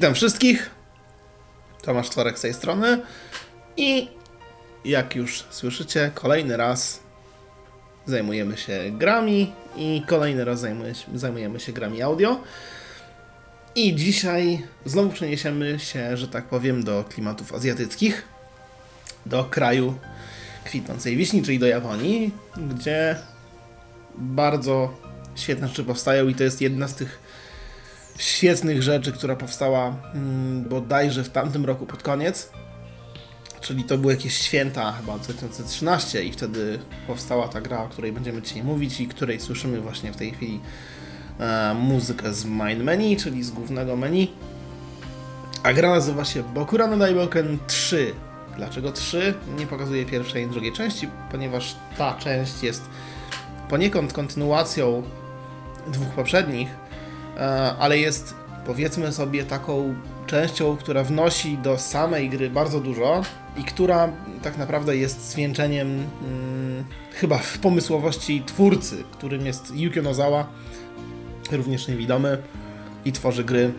Witam wszystkich. Tomasz Tworek z tej strony. I jak już słyszycie, kolejny raz zajmujemy się grami i kolejny raz zajmuje- zajmujemy się grami audio. I dzisiaj znowu przeniesiemy się, że tak powiem, do klimatów azjatyckich, do kraju kwitnącej wiśni, czyli do Japonii, gdzie bardzo świetne rzeczy powstają i to jest jedna z tych świetnych rzeczy, która powstała mm, bodajże w tamtym roku pod koniec. Czyli to były jakieś święta chyba 2013 i wtedy powstała ta gra, o której będziemy dzisiaj mówić i której słyszymy właśnie w tej chwili e, muzykę z main menu, czyli z głównego menu. A gra nazywa się Bokura no Daiboken 3. Dlaczego 3? Nie pokazuję pierwszej i drugiej części, ponieważ ta część jest poniekąd kontynuacją dwóch poprzednich, ale jest powiedzmy sobie taką częścią, która wnosi do samej gry bardzo dużo i która tak naprawdę jest zwieńczeniem mm, chyba w pomysłowości twórcy, którym jest Yukio Nozawa, również niewidomy i tworzy gry,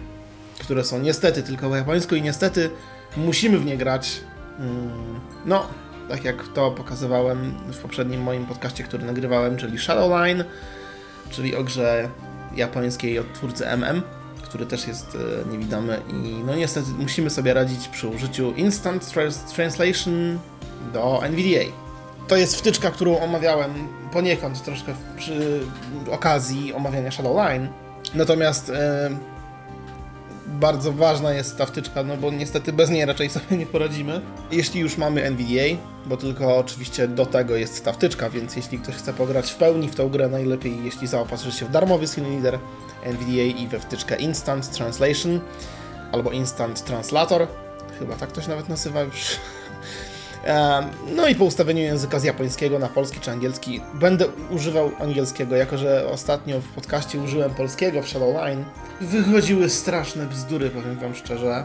które są niestety tylko po japońsku i niestety musimy w nie grać. Mm, no, tak jak to pokazywałem w poprzednim moim podcaście, który nagrywałem, czyli Shadowline, czyli o grze japońskiej od twórcy MM, który też jest e, niewidomy i no niestety musimy sobie radzić przy użyciu Instant Trans- Translation do NVDA. To jest wtyczka, którą omawiałem poniekąd troszkę przy okazji omawiania Shadowline. Natomiast e, bardzo ważna jest ta wtyczka, no bo niestety bez niej raczej sobie nie poradzimy. Jeśli już mamy NVDA, bo tylko oczywiście do tego jest ta wtyczka, więc jeśli ktoś chce pograć w pełni w tą grę, najlepiej jeśli zaopatrzy się w darmowy reader NVDA i we wtyczkę Instant Translation albo Instant Translator, chyba tak to się nawet nazywa już. No i po ustawieniu języka z japońskiego na polski czy angielski będę używał angielskiego, jako że ostatnio w podcaście użyłem polskiego w Shadowline. Wychodziły straszne bzdury, powiem wam szczerze.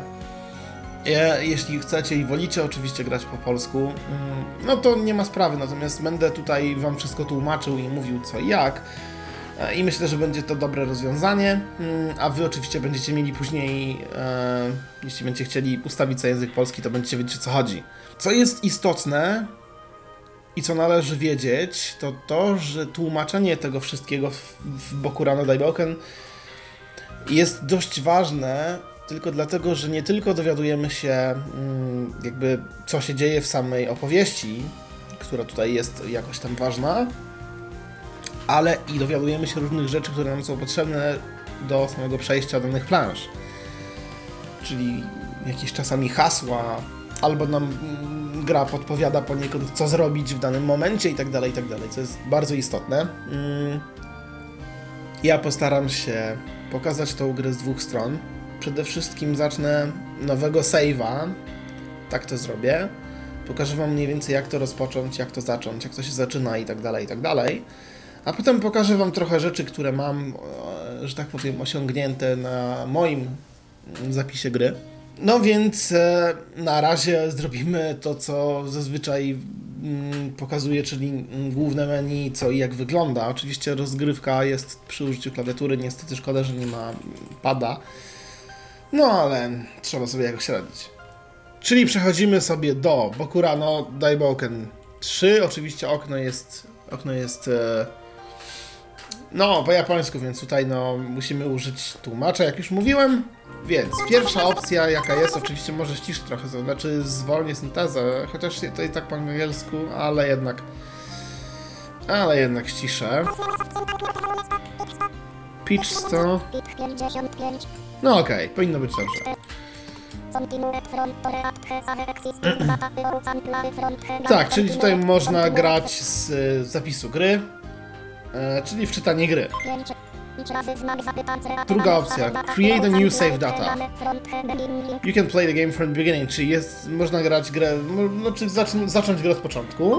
Je, jeśli chcecie i wolicie oczywiście grać po polsku, mm, no to nie ma sprawy, natomiast będę tutaj wam wszystko tłumaczył i mówił co i jak. E, I myślę, że będzie to dobre rozwiązanie, mm, a wy oczywiście będziecie mieli później, e, jeśli będziecie chcieli ustawić sobie język polski, to będziecie wiedzieć o co chodzi. Co jest istotne i co należy wiedzieć, to to, że tłumaczenie tego wszystkiego w, w Bokurano Daiboken jest dość ważne, tylko dlatego, że nie tylko dowiadujemy się mm, jakby co się dzieje w samej opowieści, która tutaj jest jakoś tam ważna, ale i dowiadujemy się różnych rzeczy, które nam są potrzebne do samego przejścia danych planż. Czyli jakieś czasami hasła, albo nam mm, gra podpowiada poniekąd, co zrobić w danym momencie i tak dalej, i tak dalej, co jest bardzo istotne. Mm. Ja postaram się pokazać tą grę z dwóch stron. Przede wszystkim zacznę nowego save'a, tak to zrobię. Pokażę Wam mniej więcej, jak to rozpocząć, jak to zacząć, jak to się zaczyna i tak dalej, i tak dalej. A potem pokażę Wam trochę rzeczy, które mam, e, że tak powiem, osiągnięte na moim zapisie gry. No więc e, na razie zrobimy to, co zazwyczaj mm, pokazuje, czyli mm, główne menu, co i jak wygląda. Oczywiście rozgrywka jest przy użyciu klawiatury, niestety szkoda, że nie ma pada. No ale trzeba sobie jakoś radzić. Czyli przechodzimy sobie do Bokurano Daiboken 3. Oczywiście okno jest, okno jest e, no, po japońsku, więc tutaj no, musimy użyć tłumacza, jak już mówiłem. Więc pierwsza opcja, jaka jest, oczywiście może ściszę trochę, to znaczy zwolnię syntezę, chociaż to i tak po angielsku, ale jednak, ale jednak ściszę. Pitch 100. No okej, powinno być dobrze. Tak, czyli tutaj można grać z zapisu gry, e, czyli wczytanie gry. Druga opcja, create a new save data. You can play the game from the beginning, czyli jest, można grać grę, mo- no, czyli zacząć, zacząć grę od początku.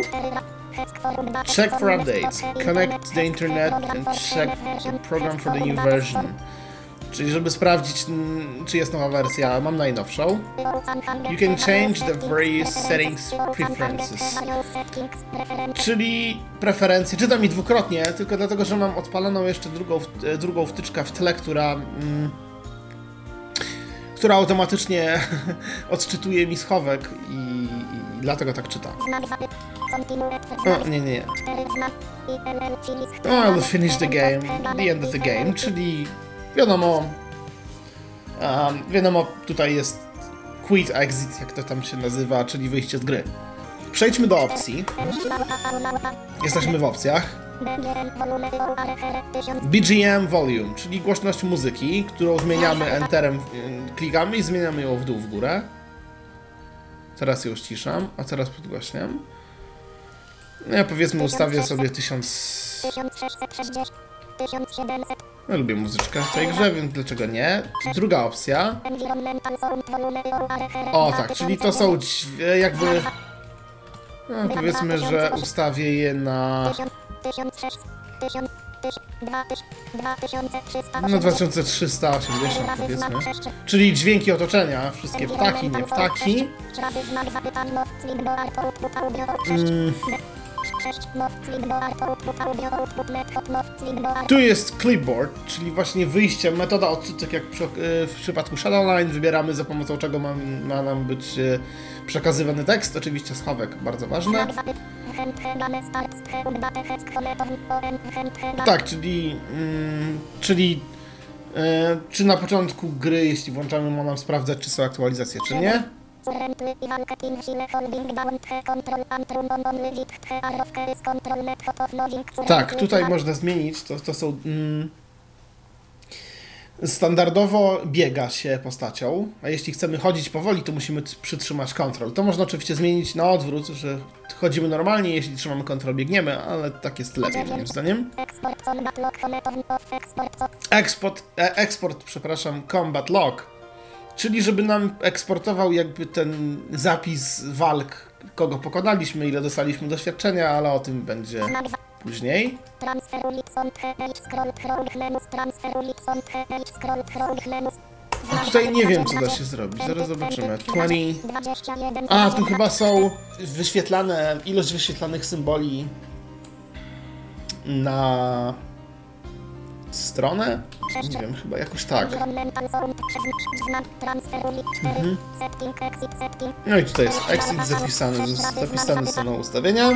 Check for updates. Connect the internet and check the program for the new version. Czyli żeby sprawdzić, czy jest nowa wersja, mam najnowszą. You can change the various settings preferences. Czyli preferencje, czytam mi dwukrotnie, tylko dlatego, że mam odpaloną jeszcze drugą, e, drugą wtyczkę w tle, która... Mm, która automatycznie odczytuje mi schowek i, i dlatego tak czyta. O, nie, nie, nie. Oh, I'll finish the game, the end of the game, czyli wiadomo, um, wiadomo, tutaj jest quit exit, jak to tam się nazywa, czyli wyjście z gry. Przejdźmy do opcji. Jesteśmy w opcjach. BGM volume, czyli głośność muzyki, którą zmieniamy enterem, y, klikamy i zmieniamy ją w dół, w górę. Teraz ją ściszam, a teraz podgłaśniam. No ja powiedzmy ustawię sobie 1000... Ja lubię muzyczkę w tej grze, więc dlaczego nie? Druga opcja. O tak, czyli to są jakby... No, powiedzmy, że ustawię je na... No 2380 powiedzmy. Czyli dźwięki otoczenia, wszystkie ptaki, nie ptaki. Mm, tu jest clipboard, czyli właśnie wyjście, metoda odczytek jak przy, w przypadku Shadowline. Wybieramy za pomocą czego ma, ma nam być e, przekazywany tekst. Oczywiście schowek, bardzo ważne. Tak, czyli, mm, czyli e, czy na początku gry, jeśli włączamy, ma nam sprawdzać, czy są aktualizacje, czy nie. Tak, tutaj można zmienić, to, to są... Mm, standardowo biega się postacią, a jeśli chcemy chodzić powoli, to musimy przytrzymać kontrol. To można oczywiście zmienić na odwrót, że chodzimy normalnie, jeśli trzymamy kontrol, biegniemy, ale tak jest lepiej moim zdaniem. Export, e, eksport, przepraszam, combat log, czyli żeby nam eksportował jakby ten zapis walk, kogo pokonaliśmy, ile dostaliśmy doświadczenia, ale o tym będzie później. A tutaj nie wiem, co da się zrobić, zaraz zobaczymy. 20... A, tu chyba są wyświetlane, ilość wyświetlanych symboli na stronę? Nie wiem, chyba jakoś tak. Mhm. No i tutaj jest exit zapisany, zapisane są ustawienia.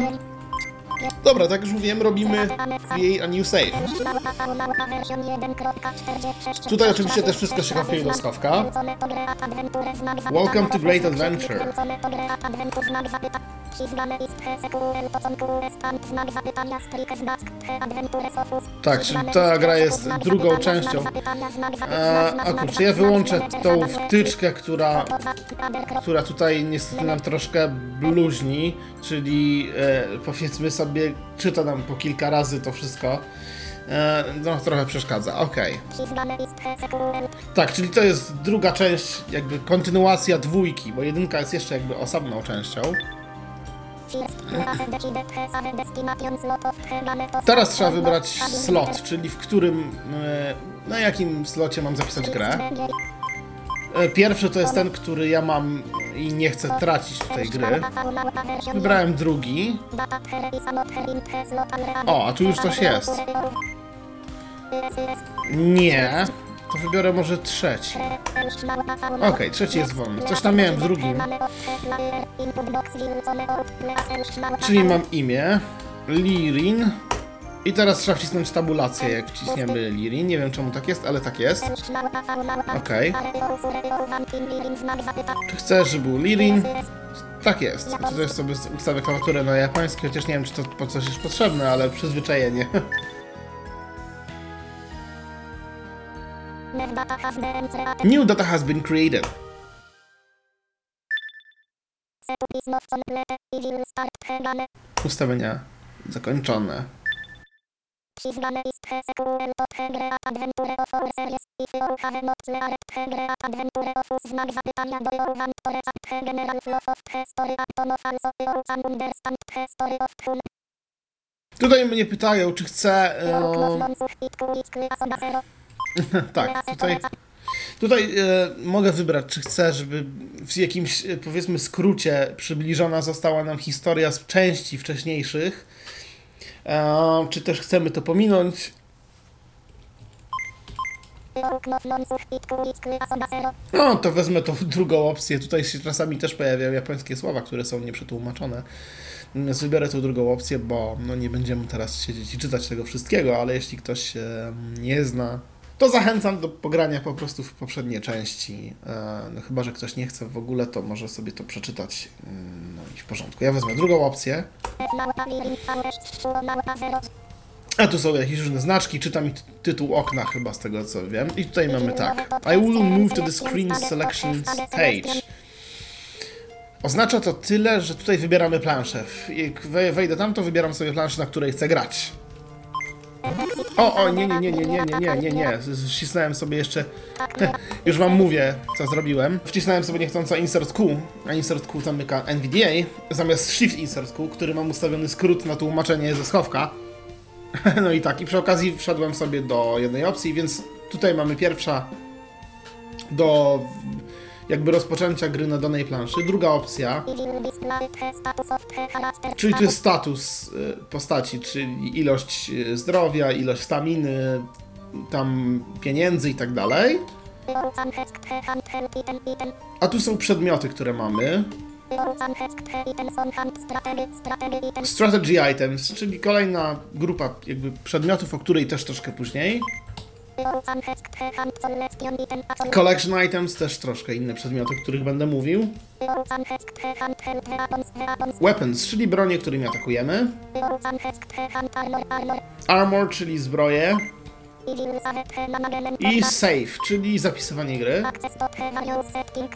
Dobra, tak już mówiłem, robimy jej a new save. Tutaj oczywiście też wszystko się kopiuje do schowka. Welcome to Great Adventure. Tak, czyli ta gra jest drugą częścią. E, a kurczę, ja wyłączę tą wtyczkę, która, która tutaj niestety nam troszkę bluźni, czyli e, powiedzmy sobie, czyta nam po kilka razy to wszystko. E, no, trochę przeszkadza, okej. Tak, czyli to jest druga część, jakby kontynuacja dwójki, bo jedynka jest jeszcze jakby osobną częścią. Teraz trzeba wybrać slot, czyli w którym, e, na jakim slocie mam zapisać grę. E, Pierwszy to jest ten, który ja mam i nie chcę tracić tej gry. Wybrałem drugi. O, a tu już coś jest. Nie. To wybiorę może trzeci. Okej, trzeci jest wolny. Coś tam miałem w drugim. Czyli mam imię. Lirin. I teraz trzeba wcisnąć tabulację, jak wciśniemy Lirin. Nie wiem czemu tak jest, ale tak jest. Okej. Czy chcesz, żeby był Lirin? Tak jest. Tutaj sobie ustawię klawiaturę na japoński, chociaż nie wiem, czy to po coś jest potrzebne, ale przyzwyczajenie. New data has been created. Ustawienia zakończone. Ist Hegre Adventure of Series i have not cleared Hegre Adventure of Us znak zapytania do Jovan General Flow of History Atom of Also Understand History of Hun Tutaj mnie pytają, czy chcę... E, tak, tutaj... Tutaj e, mogę wybrać, czy chcę, żeby w jakimś, e, powiedzmy, skrócie przybliżona została nam historia z części wcześniejszych, czy też chcemy to pominąć. No, to wezmę tą drugą opcję. Tutaj się czasami też pojawiają japońskie słowa, które są nieprzetłumaczone. Natomiast wybiorę tą drugą opcję, bo no, nie będziemy teraz siedzieć i czytać tego wszystkiego, ale jeśli ktoś nie zna, to zachęcam do pogrania po prostu w poprzednie części. E, no, chyba, że ktoś nie chce w ogóle, to może sobie to przeczytać. Mm, No i w porządku. Ja wezmę drugą opcję. A tu są jakieś różne znaczki, czytam ty- tytuł okna chyba z tego co wiem. I tutaj mamy tak. I will move to the screen selection stage. Oznacza to tyle, że tutaj wybieramy planszę. Jak we- wejdę tam, to wybieram sobie planszę, na której chcę grać. O, o, nie, nie, nie, nie, nie, nie, nie, nie, nie. Wcisnąłem sobie jeszcze. Już wam mówię, co zrobiłem. Wcisnąłem sobie niechcąco insert Q, a insert Q zamyka NVDA, zamiast shift insert Q, który mam ustawiony skrót na tłumaczenie ze schowka. No i tak, i przy okazji wszedłem sobie do jednej opcji, więc tutaj mamy pierwsza do jakby rozpoczęcia gry na danej planszy. Druga opcja, czyli to jest status y, postaci, czyli ilość y, zdrowia, ilość staminy, tam pieniędzy i tak dalej. A tu są przedmioty, które mamy. Strategy items, czyli kolejna grupa jakby przedmiotów, o której też troszkę później. Collection items, też troszkę inne przedmioty, o których będę mówił. Weapons, czyli bronie, którymi atakujemy. Armor, czyli zbroje. I save, czyli zapisywanie gry.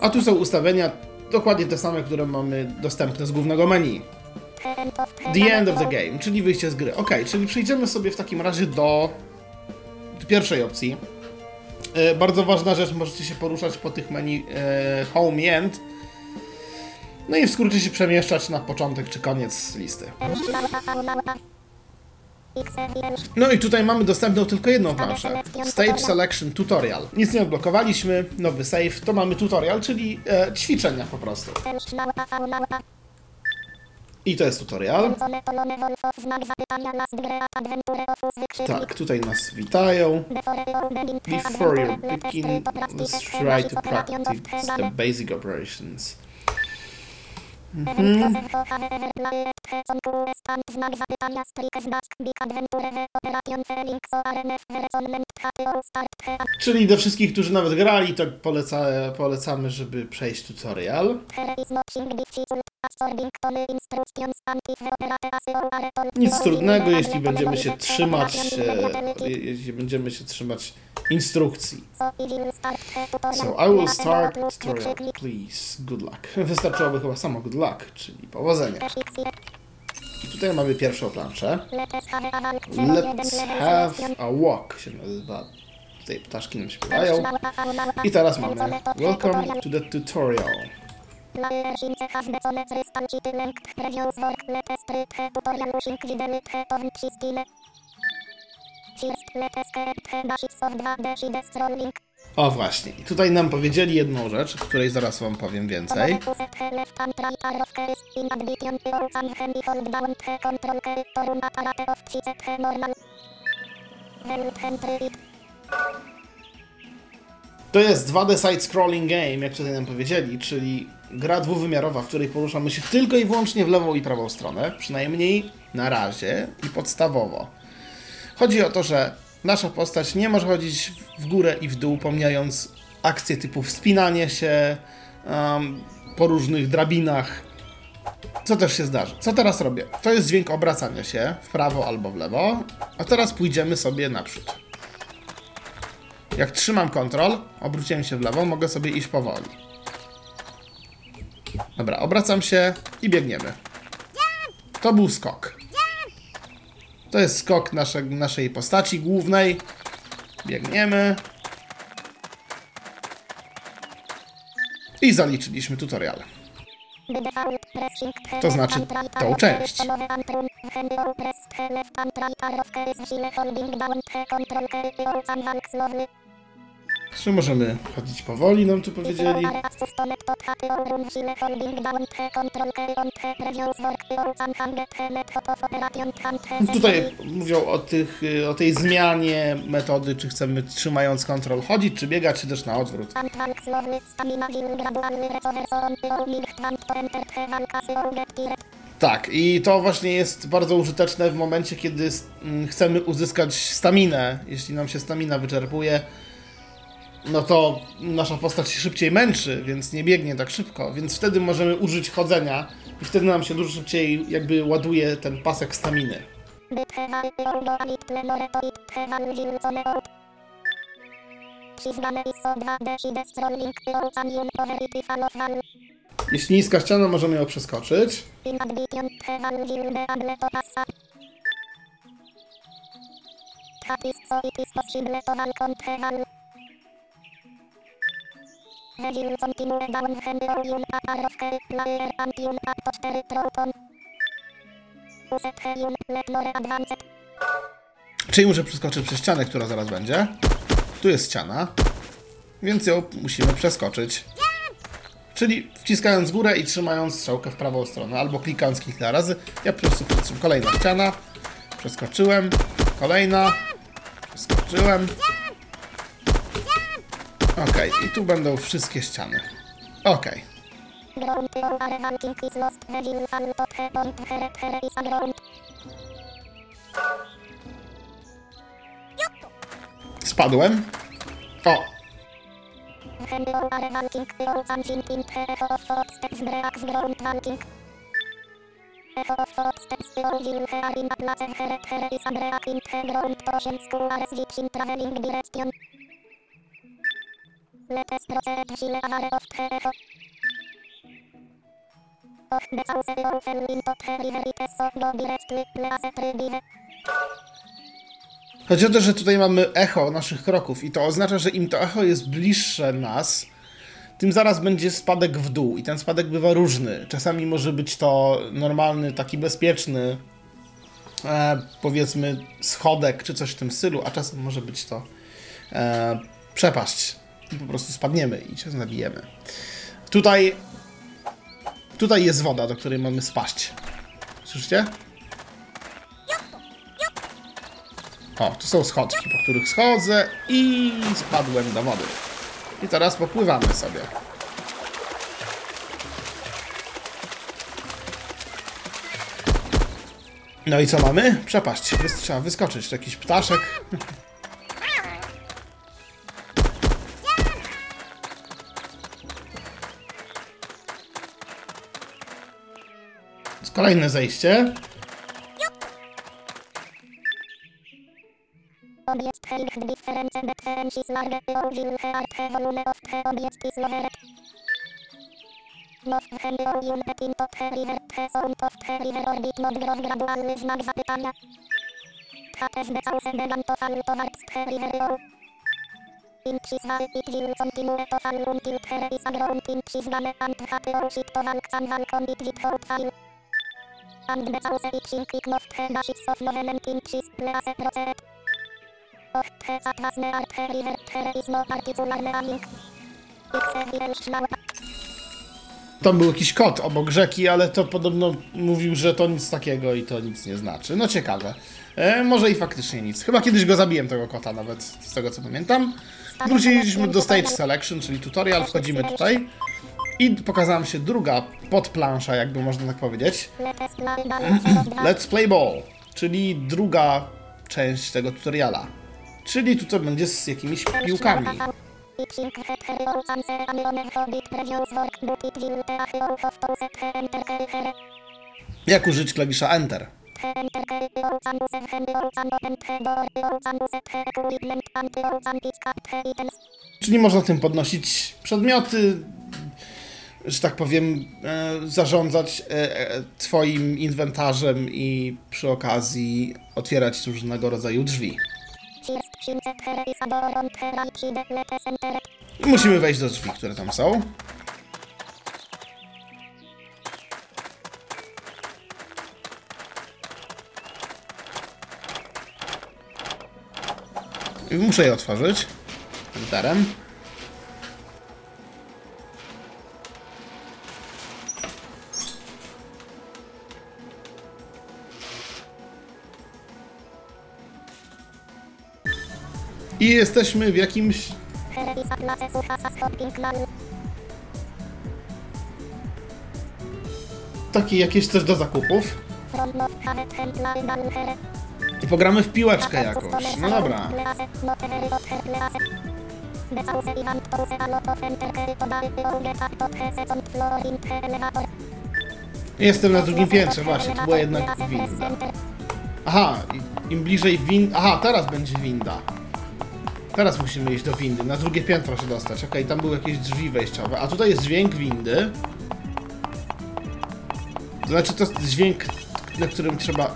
A tu są ustawienia dokładnie te same, które mamy dostępne z głównego menu. The end of the game, czyli wyjście z gry. Ok, czyli przejdziemy sobie w takim razie do pierwszej opcji. E, bardzo ważna rzecz, możecie się poruszać po tych menu e, Home End. No i w skrócie się przemieszczać na początek czy koniec listy. No i tutaj mamy dostępną tylko jedną planszę. Stage Selection Tutorial. Nic nie odblokowaliśmy, nowy save, to mamy tutorial, czyli e, ćwiczenia po prostu. I to jest tutorial. Tak, tutaj nas witają. Before you begin, let's try to practice the basic operations. Czyli do wszystkich, którzy nawet grali, to poleca, polecamy, żeby przejść tutorial. Nic trudnego, jeśli będziemy się trzymać, e, jeśli będziemy się trzymać instrukcji. So I will start tutorial, please. Good luck. Wystarczyłoby chyba samo good luck, czyli powodzenia. Tutaj mamy pierwszą planszę. Let's have a walk się nazywa. Tutaj ptaszki nam śpiewają. I teraz mamy Welcome to the tutorial. O właśnie, i tutaj nam powiedzieli jedną rzecz, o której zaraz wam powiem więcej. To jest 2D side-scrolling game, jak tutaj nam powiedzieli, czyli gra dwuwymiarowa, w której poruszamy się tylko i wyłącznie w lewą i prawą stronę, przynajmniej na razie i podstawowo. Chodzi o to, że nasza postać nie może chodzić w górę i w dół, pomijając akcje typu wspinanie się um, po różnych drabinach. Co też się zdarzy. Co teraz robię? To jest dźwięk obracania się w prawo albo w lewo, a teraz pójdziemy sobie naprzód. Jak trzymam kontrol, obróciłem się w lewo, mogę sobie iść powoli. Dobra, obracam się i biegniemy. To był skok. To jest skok nasze, naszej postaci głównej. Biegniemy. I zaliczyliśmy tutorial. To znaczy tą część. Czy możemy chodzić powoli, nam tu powiedzieli. Tutaj mówią o, tych, o tej zmianie metody, czy chcemy trzymając kontrol chodzić, czy biegać, czy też na odwrót. Tak, i to właśnie jest bardzo użyteczne w momencie, kiedy mm, chcemy uzyskać staminę. Jeśli nam się stamina wyczerpuje, no to nasza postać się szybciej męczy, więc nie biegnie tak szybko, więc wtedy możemy użyć chodzenia i wtedy nam się dużo szybciej jakby ładuje ten pasek staminy. Jeśli niska ściana, możemy ją przeskoczyć. Czyli muszę przeskoczyć przez ścianę, która zaraz będzie. Tu jest ściana, więc ją musimy przeskoczyć. Czyli wciskając górę i trzymając strzałkę w prawą stronę, albo klikając kilka razy. Ja po prostu przytrzymam. Kolejna ściana. Przeskoczyłem. Kolejna. Przeskoczyłem. Ok, i tu będą wszystkie ściany. Ok. Spadłem. O, Chodzi o to, że tutaj mamy echo naszych kroków i to oznacza, że im to echo jest bliższe nas, tym zaraz będzie spadek w dół i ten spadek bywa różny. Czasami może być to normalny, taki bezpieczny, e, powiedzmy schodek czy coś w tym stylu, a czasem może być to e, przepaść. I po prostu spadniemy i się zabijemy. Tutaj tutaj jest woda, do której mamy spaść. Słyszycie? O, tu są schodki, po których schodzę i spadłem do wody. I teraz popływamy sobie. No i co mamy? Przepaść. Wys- Trzeba wyskoczyć. To jakiś ptaszek. Kolejne zejście. Objekt height difference between his large original heart of the object is lower. Most volume in top river, the sound of the river orbit not grow gradualny znak zapytania. Hates the house began to fall towards the river low. In his high it will and all and. And the house it sink it not the dashes of movement in his place proceed. Och, te zatwasne arte river, there is particular meaning. It's a little śmiał Tam był jakiś kot obok rzeki, ale to podobno mówił, że to nic takiego i to nic nie znaczy. No ciekawe. E, może i faktycznie nic. Chyba kiedyś go zabiłem, tego kota nawet, z tego co pamiętam. Wróciliśmy do Stage Selection, czyli tutorial, wchodzimy tutaj. I pokazała nam się druga podplansza, jakby można tak powiedzieć. Let's Play Ball, czyli druga część tego tutoriala. Czyli tutaj będzie z jakimiś piłkami. Jak użyć klawisza Enter? Czyli można tym podnosić przedmioty, że tak powiem, e, zarządzać e, e, twoim inwentarzem i przy okazji otwierać różnego rodzaju drzwi. Musimy wejść do drzwi, które tam są. Muszę je otworzyć. Enterem. I jesteśmy w jakimś takie jakieś coś do zakupów. I pogramy w piłeczkę jakoś. No dobra. Jestem na drugim piętrze, właśnie. To była jednak winda. Aha, im bliżej win... Aha, teraz będzie winda. Teraz musimy iść do windy, na drugie piętro się dostać. Okej, tam były jakieś drzwi wejściowe. A tutaj jest dźwięk windy. Znaczy, to jest dźwięk, na którym trzeba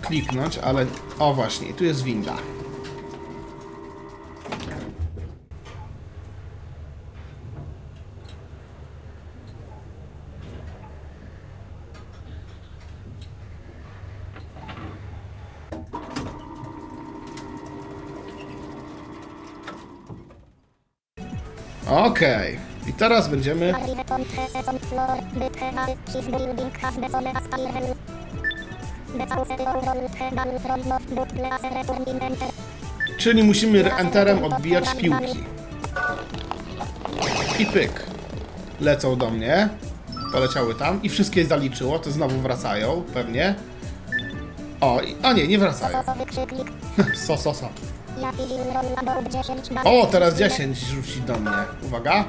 kliknąć, ale... O, właśnie, tu jest winda. Okej. I teraz będziemy... Arrive, Pont, Hese, Sont, Flor, Byt, Henal, His, Building, Has, Besone, Aspire, Because, Ourol, Henal, From, Not, But, Lease, Return, in, Enter, Czyli musimy enterem odbijać piłki. I pyk. Lecą do mnie. Poleciały tam i wszystkie zaliczyło, to znowu wracają, pewnie. O, i, a nie, nie wracają. Soso, wykrzyknik, So, so, so. Jaki, Roll, Load, 10, Bal, O, teraz 10 rzuci do mnie. Uwaga.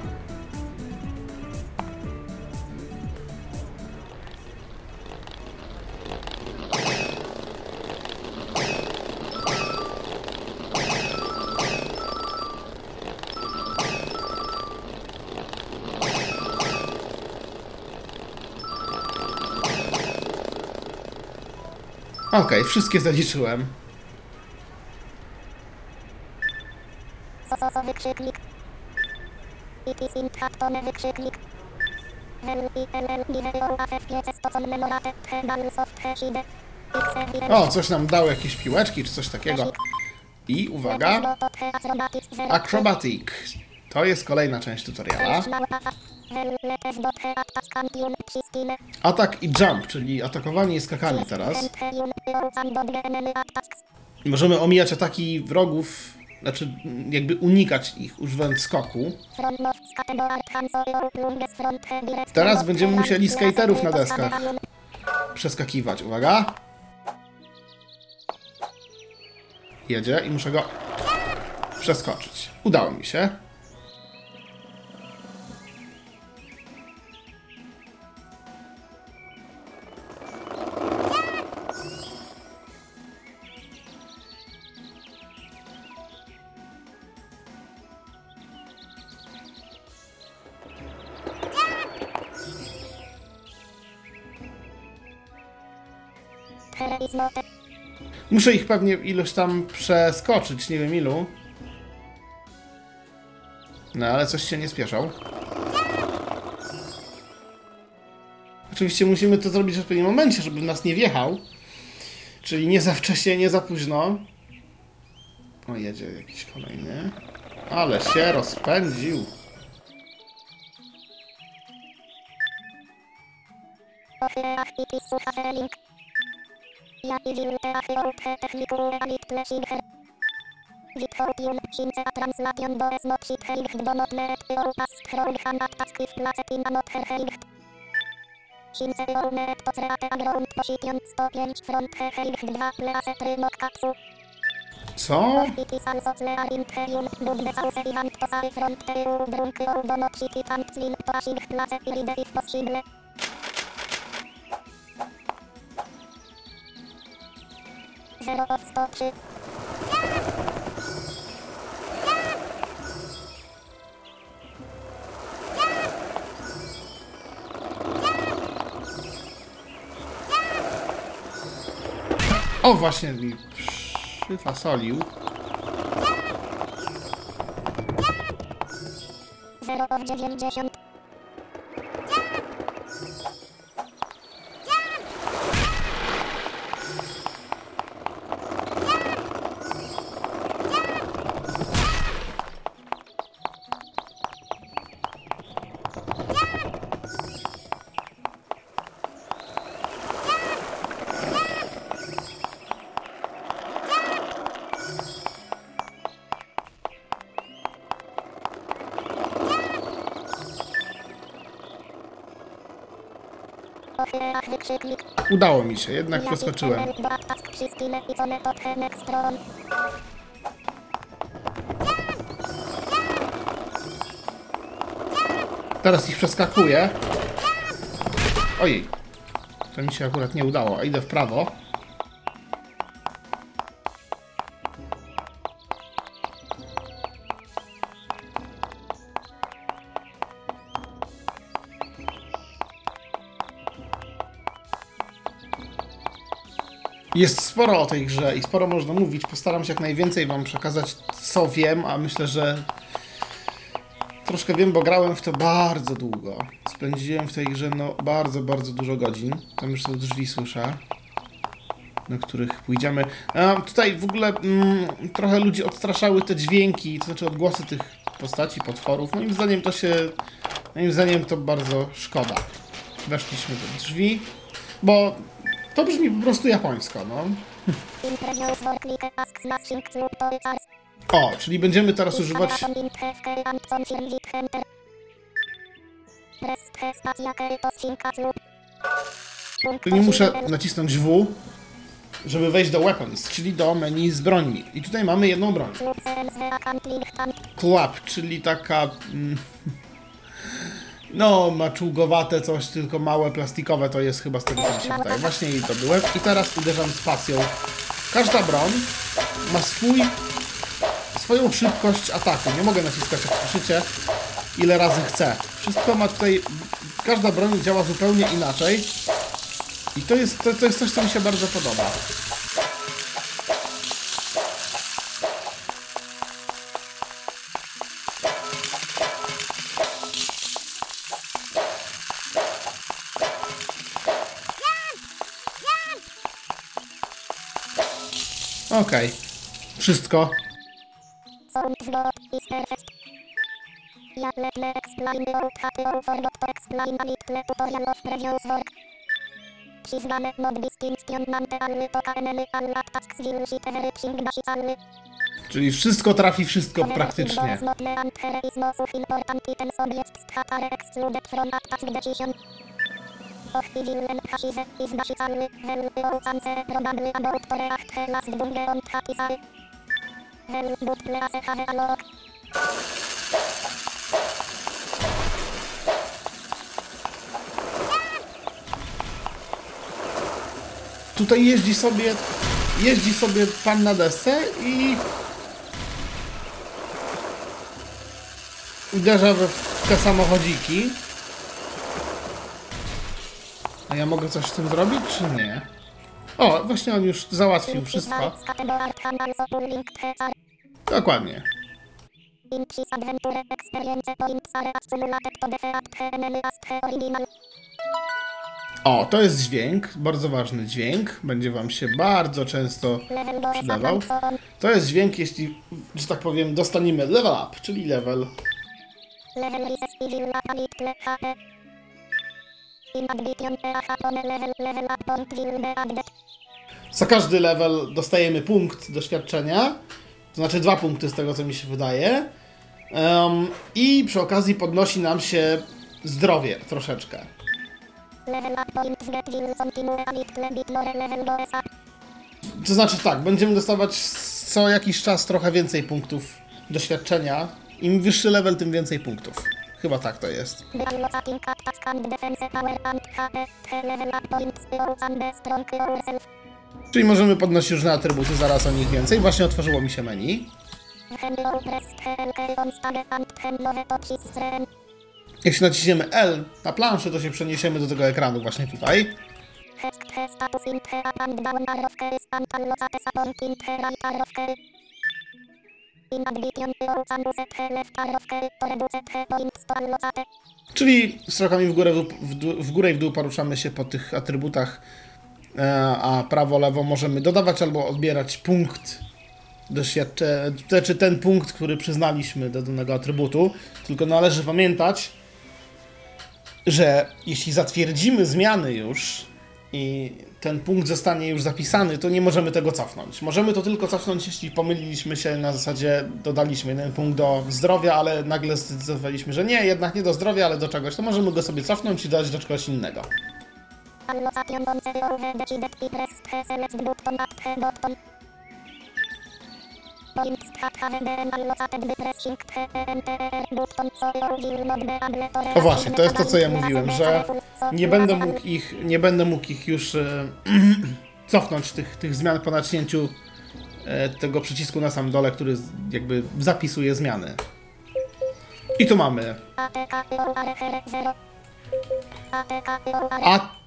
Okej, wszystkie zaliczyłem. Wykrzyknik, It is in Hattone, wykrzyknik, O, coś nam dało jakieś piłeczki czy coś takiego. I uwaga, Acrobatic. To jest kolejna część tutoriala. Atak i jump, czyli atakowanie i skakanie teraz. Możemy omijać ataki wrogów, znaczy jakby unikać ich używając skoku. Teraz będziemy musieli skaterów na deskach. Przeskakiwać, uwaga. Jedzie i muszę go przeskoczyć. Udało mi się. Muszę ich pewnie ilość tam przeskoczyć, nie wiem ilu. No ale coś się nie spieszał. Oczywiście musimy to zrobić w odpowiednim momencie, żeby nas nie wjechał. Czyli nie za wcześnie, nie za późno. O, jedzie jakiś kolejny. Ale się rozpędził. Withoutium, Shinse a translation do es not shit hericht do not let Europas scroll han at task if placet in a not her hericht. Shinse Euronet posreate agront position 105 front he hericht 2 placet rynok kapsu. Co? 003. Ja! Ja! O właśnie mi przyfasolił. 090 Udało mi się, jednak przeskoczyłem. Teraz ich przeskakuję. Ojej. To mi się akurat nie udało. Idę w prawo. Jest sporo o tej grze i sporo można mówić. Postaram się jak najwięcej Wam przekazać, co wiem, a myślę, że troszkę wiem, bo grałem w to bardzo długo. Spędziłem w tej grze no, bardzo, bardzo dużo godzin. Tam już są drzwi słyszę, na których pójdziemy. A tutaj w ogóle mm, trochę ludzi odstraszały te dźwięki, to znaczy odgłosy tych postaci, potworów. Moim zdaniem to się. Moim zdaniem to bardzo szkoda. Weszliśmy do drzwi, bo to brzmi po prostu japońsko, no. O, czyli będziemy teraz używać Czyli muszę nacisnąć W, żeby wejść do Weapons, czyli do menu z brońmi. I tutaj mamy jedną broń. Club, czyli taka... mm, No, maczugowate coś, tylko małe, plastikowe to jest chyba z tego, co mi się wydaje. Właśnie jej to byłem. I teraz uderzam spacją. Każda broń ma swój, swoją szybkość ataku. Nie mogę naciskać, jak słyszycie, ile razy chcę. Wszystko ma tutaj... Każda broń działa zupełnie inaczej. I to jest, to, to jest coś, co mi się bardzo podoba. Dash alle. Czyli wszystko trafi wszystko praktycznie. Tutaj jeździ sobie, jeździ sobie pan na desce i uderza w te samochodziki. A ja mogę coś z tym zrobić, czy nie? O, właśnie on już załatwił wszystko. Dokładnie. O, to jest dźwięk, bardzo ważny dźwięk. Będzie Wam się bardzo często przydawał. To jest dźwięk, jeśli, że tak powiem, dostaniemy level up, czyli level. Za każdy level dostajemy punkt doświadczenia. To znaczy dwa punkty z tego, co mi się wydaje. Em, I przy okazji podnosi nam się zdrowie troszeczkę. To znaczy tak, będziemy dostawać co jakiś czas trochę więcej punktów doświadczenia. Im wyższy level, tym więcej punktów. Chyba tak to jest. Czyli możemy podnosić różne atrybuty, zaraz o nich więcej. Właśnie otworzyło mi się menu. Jeśli naciśniemy L na planszy, to się przeniesiemy do tego ekranu właśnie tutaj. Czyli strzałkami w górę, w, w górę i w dół poruszamy się po tych atrybutach, e, a prawo, lewo możemy dodawać albo odbierać punkt doświadczenia, czy ten punkt, który przyznaliśmy do danego atrybutu. Tylko należy pamiętać, że jeśli zatwierdzimy zmiany już i ten punkt zostanie już zapisany, to nie możemy tego cofnąć. Możemy to tylko cofnąć, jeśli pomyliliśmy się na zasadzie dodaliśmy jeden punkt do zdrowia, ale nagle zdecydowaliśmy, że nie, jednak nie do zdrowia, ale do czegoś, to możemy go sobie cofnąć i dodać do czegoś innego. O właśnie, to jest to, co ja mówiłem, że nie będę mógł ich, nie będę mógł ich już e, cofnąć, tych, tych zmian po naciśnięciu e, tego przycisku na samym dole, który jakby zapisuje zmiany. I tu mamy ATK,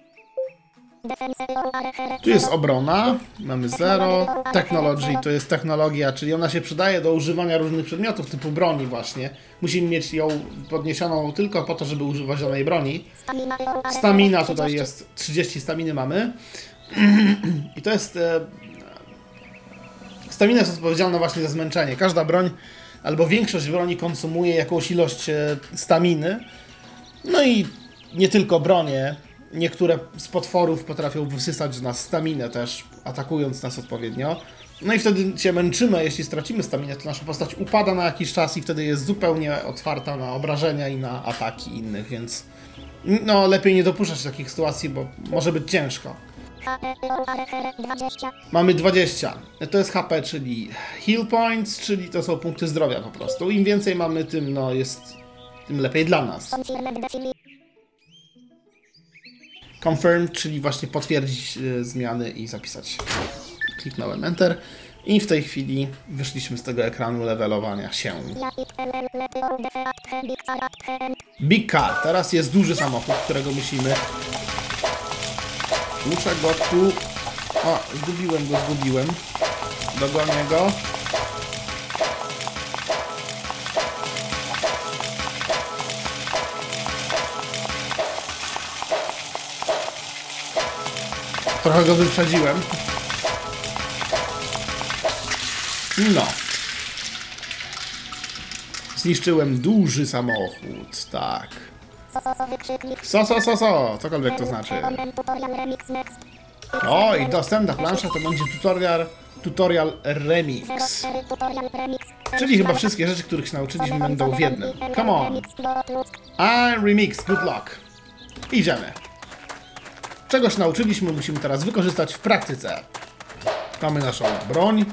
tu jest obrona, mamy 0, technology to jest technologia, czyli ona się przydaje do używania różnych przedmiotów typu broni właśnie. Musimy mieć ją podniesioną tylko po to, żeby używać danej broni. Stamina tutaj jest 30 staminy mamy. I to jest. E, stamina jest odpowiedzialna właśnie za zmęczenie. Każda broń albo większość broni konsumuje jakąś ilość e, staminy. No i nie tylko bronie. Niektóre z potworów potrafią wysysać z nas staminę też, atakując nas odpowiednio. No i wtedy się męczymy, jeśli stracimy staminę, to nasza postać upada na jakiś czas i wtedy jest zupełnie otwarta na obrażenia i na ataki innych, więc no lepiej nie dopuszczać takich sytuacji, bo może być ciężko. Mamy 20. To jest HP, czyli heal points, czyli to są punkty zdrowia po prostu. Im więcej mamy, tym no jest tym lepiej dla nas. Confirm, czyli właśnie potwierdzić e, zmiany i zapisać. Kliknąłem Enter i w tej chwili wyszliśmy z tego ekranu levelowania się. Big Car. Teraz jest duży samochód, którego musimy. Muszę go tu. O, zgubiłem go, zgubiłem. Dogonię go. Trochę go wyprzedziłem. No. Zniszczyłem duży samochód, tak. So, so, so, so, cokolwiek to znaczy. O, i dostępna plansza to będzie tutorial, tutorial remix. Czyli chyba wszystkie rzeczy, których się nauczyliśmy będą w jednym. Come on. I remix, good luck. Idziemy. Czegoś nauczyliśmy, musimy teraz wykorzystać w praktyce. Mamy naszą broń.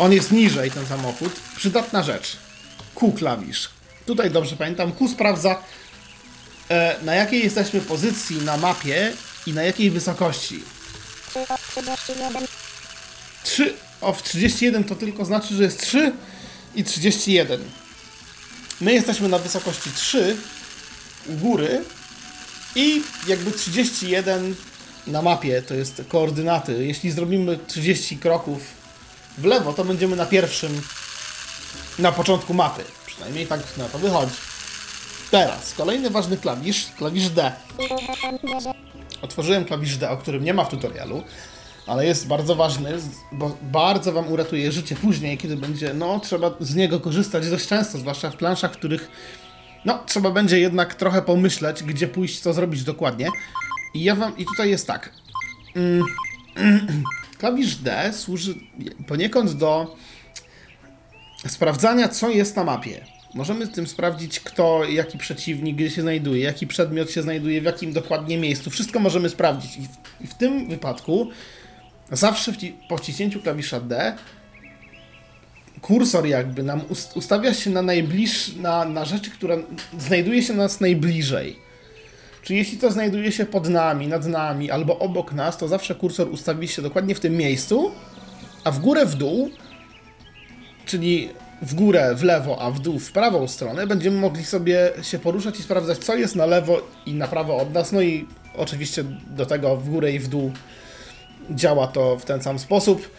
On jest niżej, ten samochód. Przydatna rzecz. Q klawisz. Tutaj dobrze pamiętam, Q sprawdza e, na jakiej jesteśmy pozycji na mapie i na jakiej wysokości. 3 of 31 to tylko znaczy, że jest 3 i 31. My jesteśmy na wysokości 3 u góry i jakby 31 na mapie to jest koordynaty. Jeśli zrobimy 30 kroków w lewo, to będziemy na pierwszym, na początku mapy. Przynajmniej tak na to wychodzi. Teraz, kolejny ważny klawisz, klawisz D. Otworzyłem klawisz D, o którym nie ma w tutorialu, ale jest bardzo ważny, bo bardzo Wam uratuje życie później, kiedy będzie, no, trzeba z niego korzystać dość często, zwłaszcza w planszach, w których, no, trzeba będzie jednak trochę pomyśleć, gdzie pójść, co zrobić dokładnie. I ja Wam, i tutaj jest tak. Mm, klawisz D służy poniekąd do sprawdzania, co jest na mapie. Możemy tym sprawdzić, kto, jaki przeciwnik, gdzie się znajduje, jaki przedmiot się znajduje, w jakim dokładnie miejscu. Wszystko możemy sprawdzić. I w, i w tym wypadku zawsze po wciśnięciu klawisza D kursor jakby nam ust- ustawia się na najbliż, na, na rzeczy, które znajduje się nas najbliżej. Czyli jeśli to znajduje się pod nami, nad nami albo obok nas, to zawsze kursor ustawi się dokładnie w tym miejscu, a w górę, w dół, czyli w górę, w lewo, a w dół, w prawą stronę, będziemy mogli sobie się poruszać i sprawdzać, co jest na lewo i na prawo od nas. No i oczywiście do tego w górę i w dół działa to w ten sam sposób,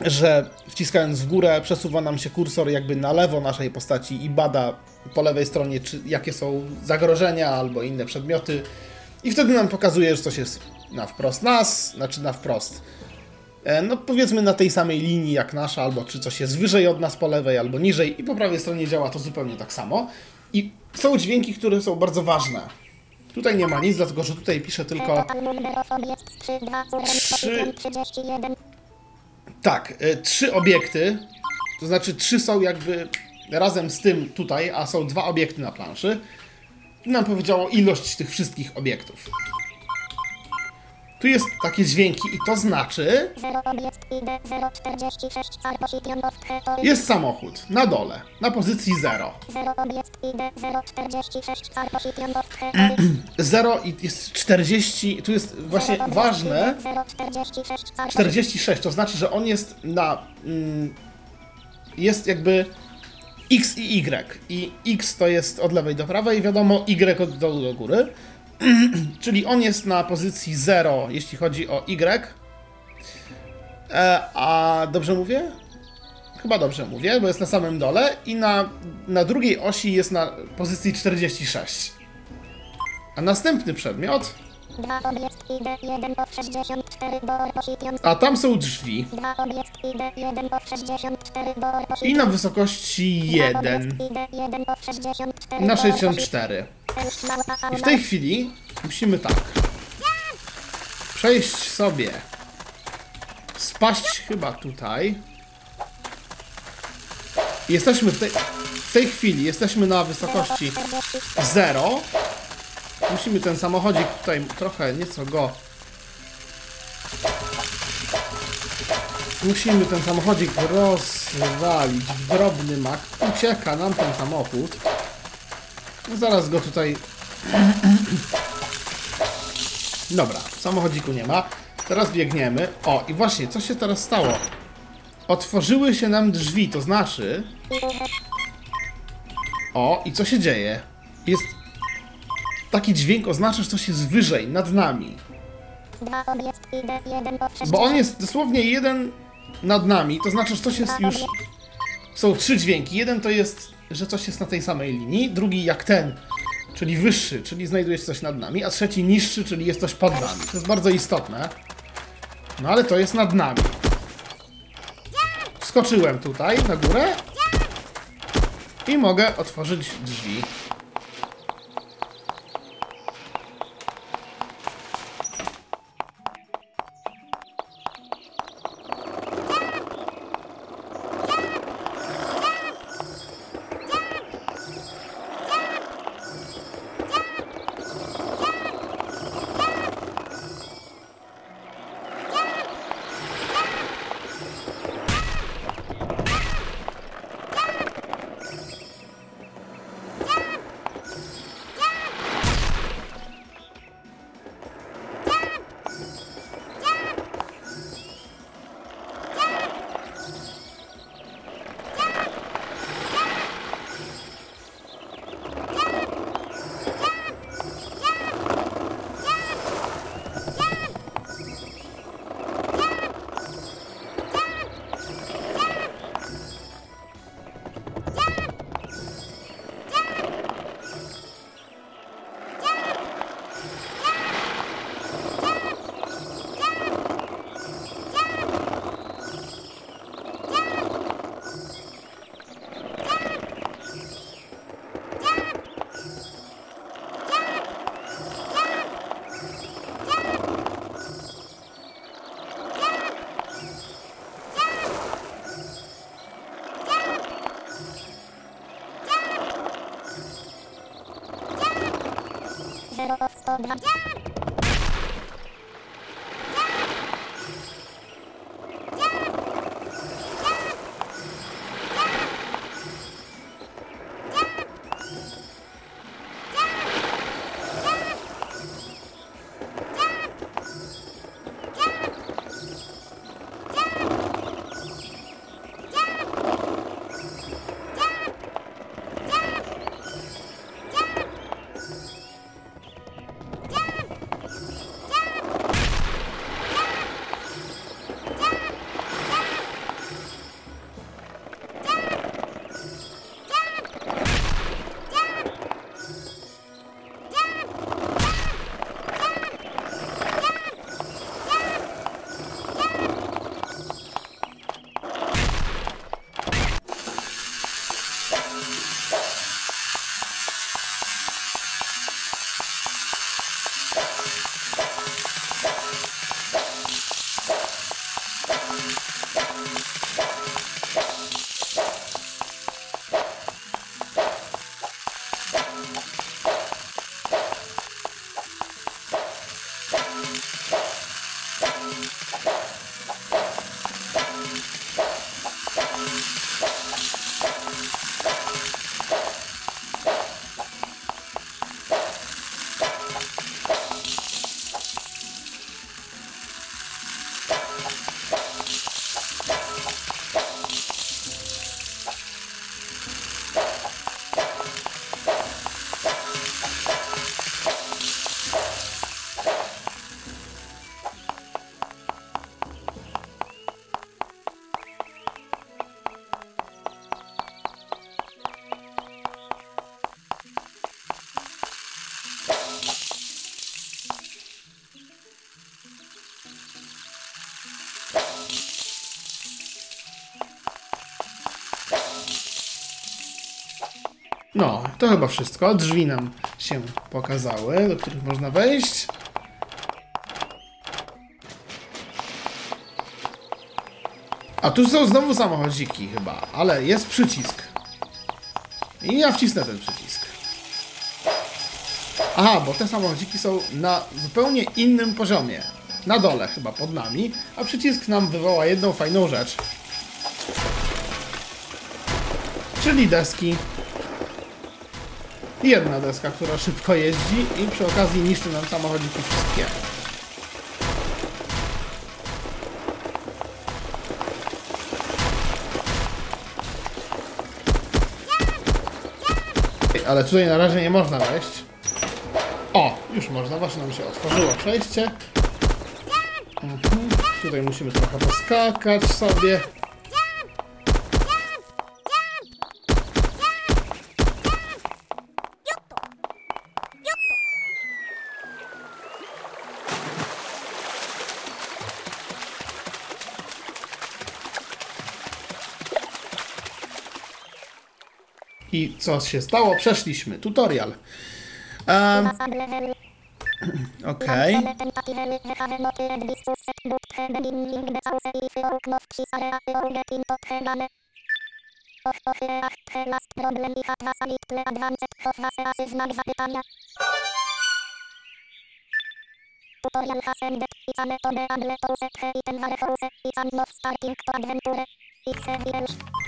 że wciskając w górę przesuwa nam się kursor jakby na lewo naszej postaci i bada po lewej stronie, czy jakie są zagrożenia albo inne przedmioty. I wtedy nam pokazuje, że coś jest na wprost nas, znaczy na wprost. E, No powiedzmy na tej samej linii jak nasza, albo czy coś jest wyżej od nas po lewej, albo niżej. I po prawej stronie działa to zupełnie tak samo. I są dźwięki, które są bardzo ważne. Tutaj nie ma nic, dlatego że tutaj piszę tylko Total number of obiekt 3, 2, 0, 31. Tak, y, trzy obiekty, to znaczy trzy są jakby razem z tym tutaj, a są dwa obiekty na planszy. Nam powiedziało ilość tych wszystkich obiektów. Tu jest takie dźwięki i to znaczy, 0 obiekt ID 046 Arposition of Theory. jest samochód na dole, na pozycji 0. 0 obiekt ID 046 Arposition of Theory. 0 i jest 40, tu jest właśnie ważne, 046 46, to znaczy, że on jest na. Mm, jest jakby X i Y. I X to jest od lewej do prawej, wiadomo, Y od dołu do góry. Czyli on jest na pozycji 0, jeśli chodzi o Y. E, a dobrze mówię? Chyba dobrze mówię, bo jest na samym dole i na, na drugiej osi jest na pozycji 46. A następny przedmiot, 2 obiekt ID 1 of 64 do Arposition. a tam są drzwi 2 obiekt ID 1 of 64 do i na wysokości 1 na 64. I w tej chwili musimy tak. Przejść sobie. Spaść chyba tutaj. Jesteśmy w tej, w tej chwili, jesteśmy na wysokości 0. Musimy ten samochodzik tutaj trochę, nieco go... Musimy ten samochodzik rozwalić w drobny mak. Ucieka nam ten samochód. No zaraz go tutaj... Dobra, samochodziku nie ma. Teraz biegniemy. O, i właśnie, co się teraz stało? Otworzyły się nam drzwi, to znaczy... O, i co się dzieje? Jest... Taki dźwięk oznacza, że coś jest wyżej, nad nami. 2 obiekt ID 1 of 60. Bo on jest dosłownie jeden nad nami, to znaczy, że coś jest już... Są trzy dźwięki. Jeden to jest, że coś jest na tej samej linii, drugi jak ten, czyli wyższy, czyli znajduje się coś nad nami, a trzeci niższy, czyli jest coś pod nami. To jest bardzo istotne. No ale to jest nad nami. Wskoczyłem tutaj na górę i mogę otworzyć drzwi. No, to chyba wszystko. Drzwi nam się pokazały, do których można wejść. A tu są znowu samochodziki chyba, ale jest przycisk. I ja wcisnę ten przycisk. Aha, bo te samochodziki są na zupełnie innym poziomie. Na dole chyba pod nami, a przycisk nam wywoła jedną fajną rzecz. Czyli deski. Jedna deska, która szybko jeździ i przy okazji niszczy nam samochodziki wszystkie. Ale tutaj na razie nie można wejść. O, już można, właśnie nam się otworzyło przejście. Mhm. Tutaj musimy trochę poskakać sobie. I co się stało? Przeszliśmy. Tutorial. Um. Okej. Tutorial hasem pisane to de able to set i ten ware house i sam now starting to adventure. I se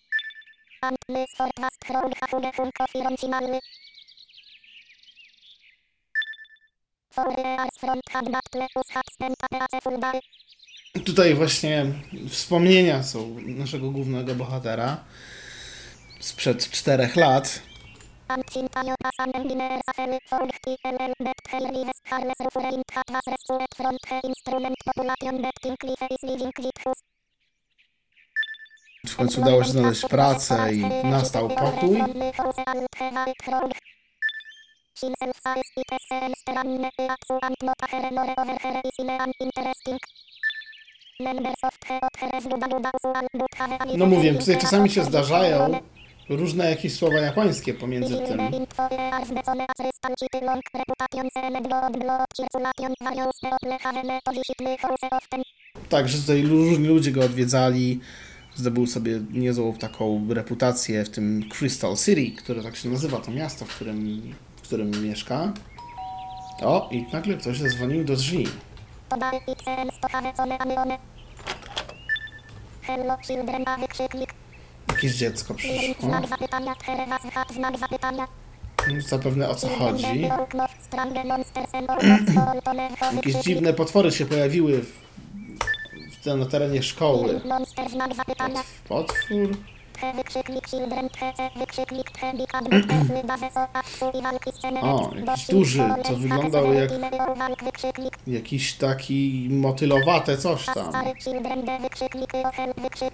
Tutaj właśnie wspomnienia są naszego głównego bohatera sprzed czterech lat. W końcu udało się znaleźć pracę i nastał pokój. No mówię, tutaj czasami się zdarzają różne jakieś słowa japońskie pomiędzy tym. Tak, że tutaj różni ludzie go odwiedzali. Zdobył sobie niezłą taką reputację w tym Crystal City, które tak się nazywa to miasto, w którym, w którym mieszka. O, i nagle ktoś zadzwonił do drzwi. Jakieś dziecko przyszło. Zapytania. Zapewne o co chodzi. Jakieś dziwne potwory się pojawiły w, w, na terenie szkoły. Potwór? O, jakiś duży, co wyglądał jak jakiś taki motylowate coś tam.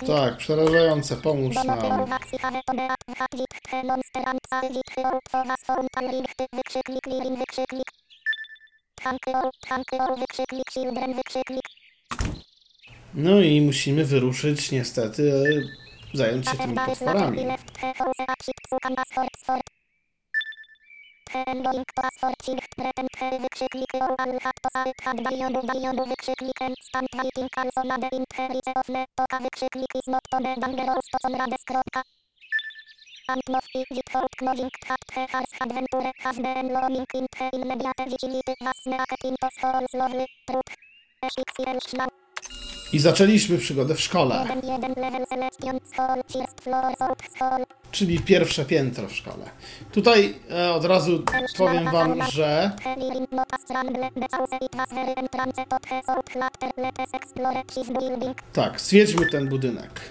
Tak, przerażające, pomóż nam. No i musimy wyruszyć niestety, e, zająć się tymi potworami. Antmoffi, I zaczęliśmy przygodę w szkole, 1 Level Celestion Soul First Floor South Soul czyli pierwsze piętro w szkole. Tutaj e, od razu powiem wam, że tak, zwiedźmy ten budynek.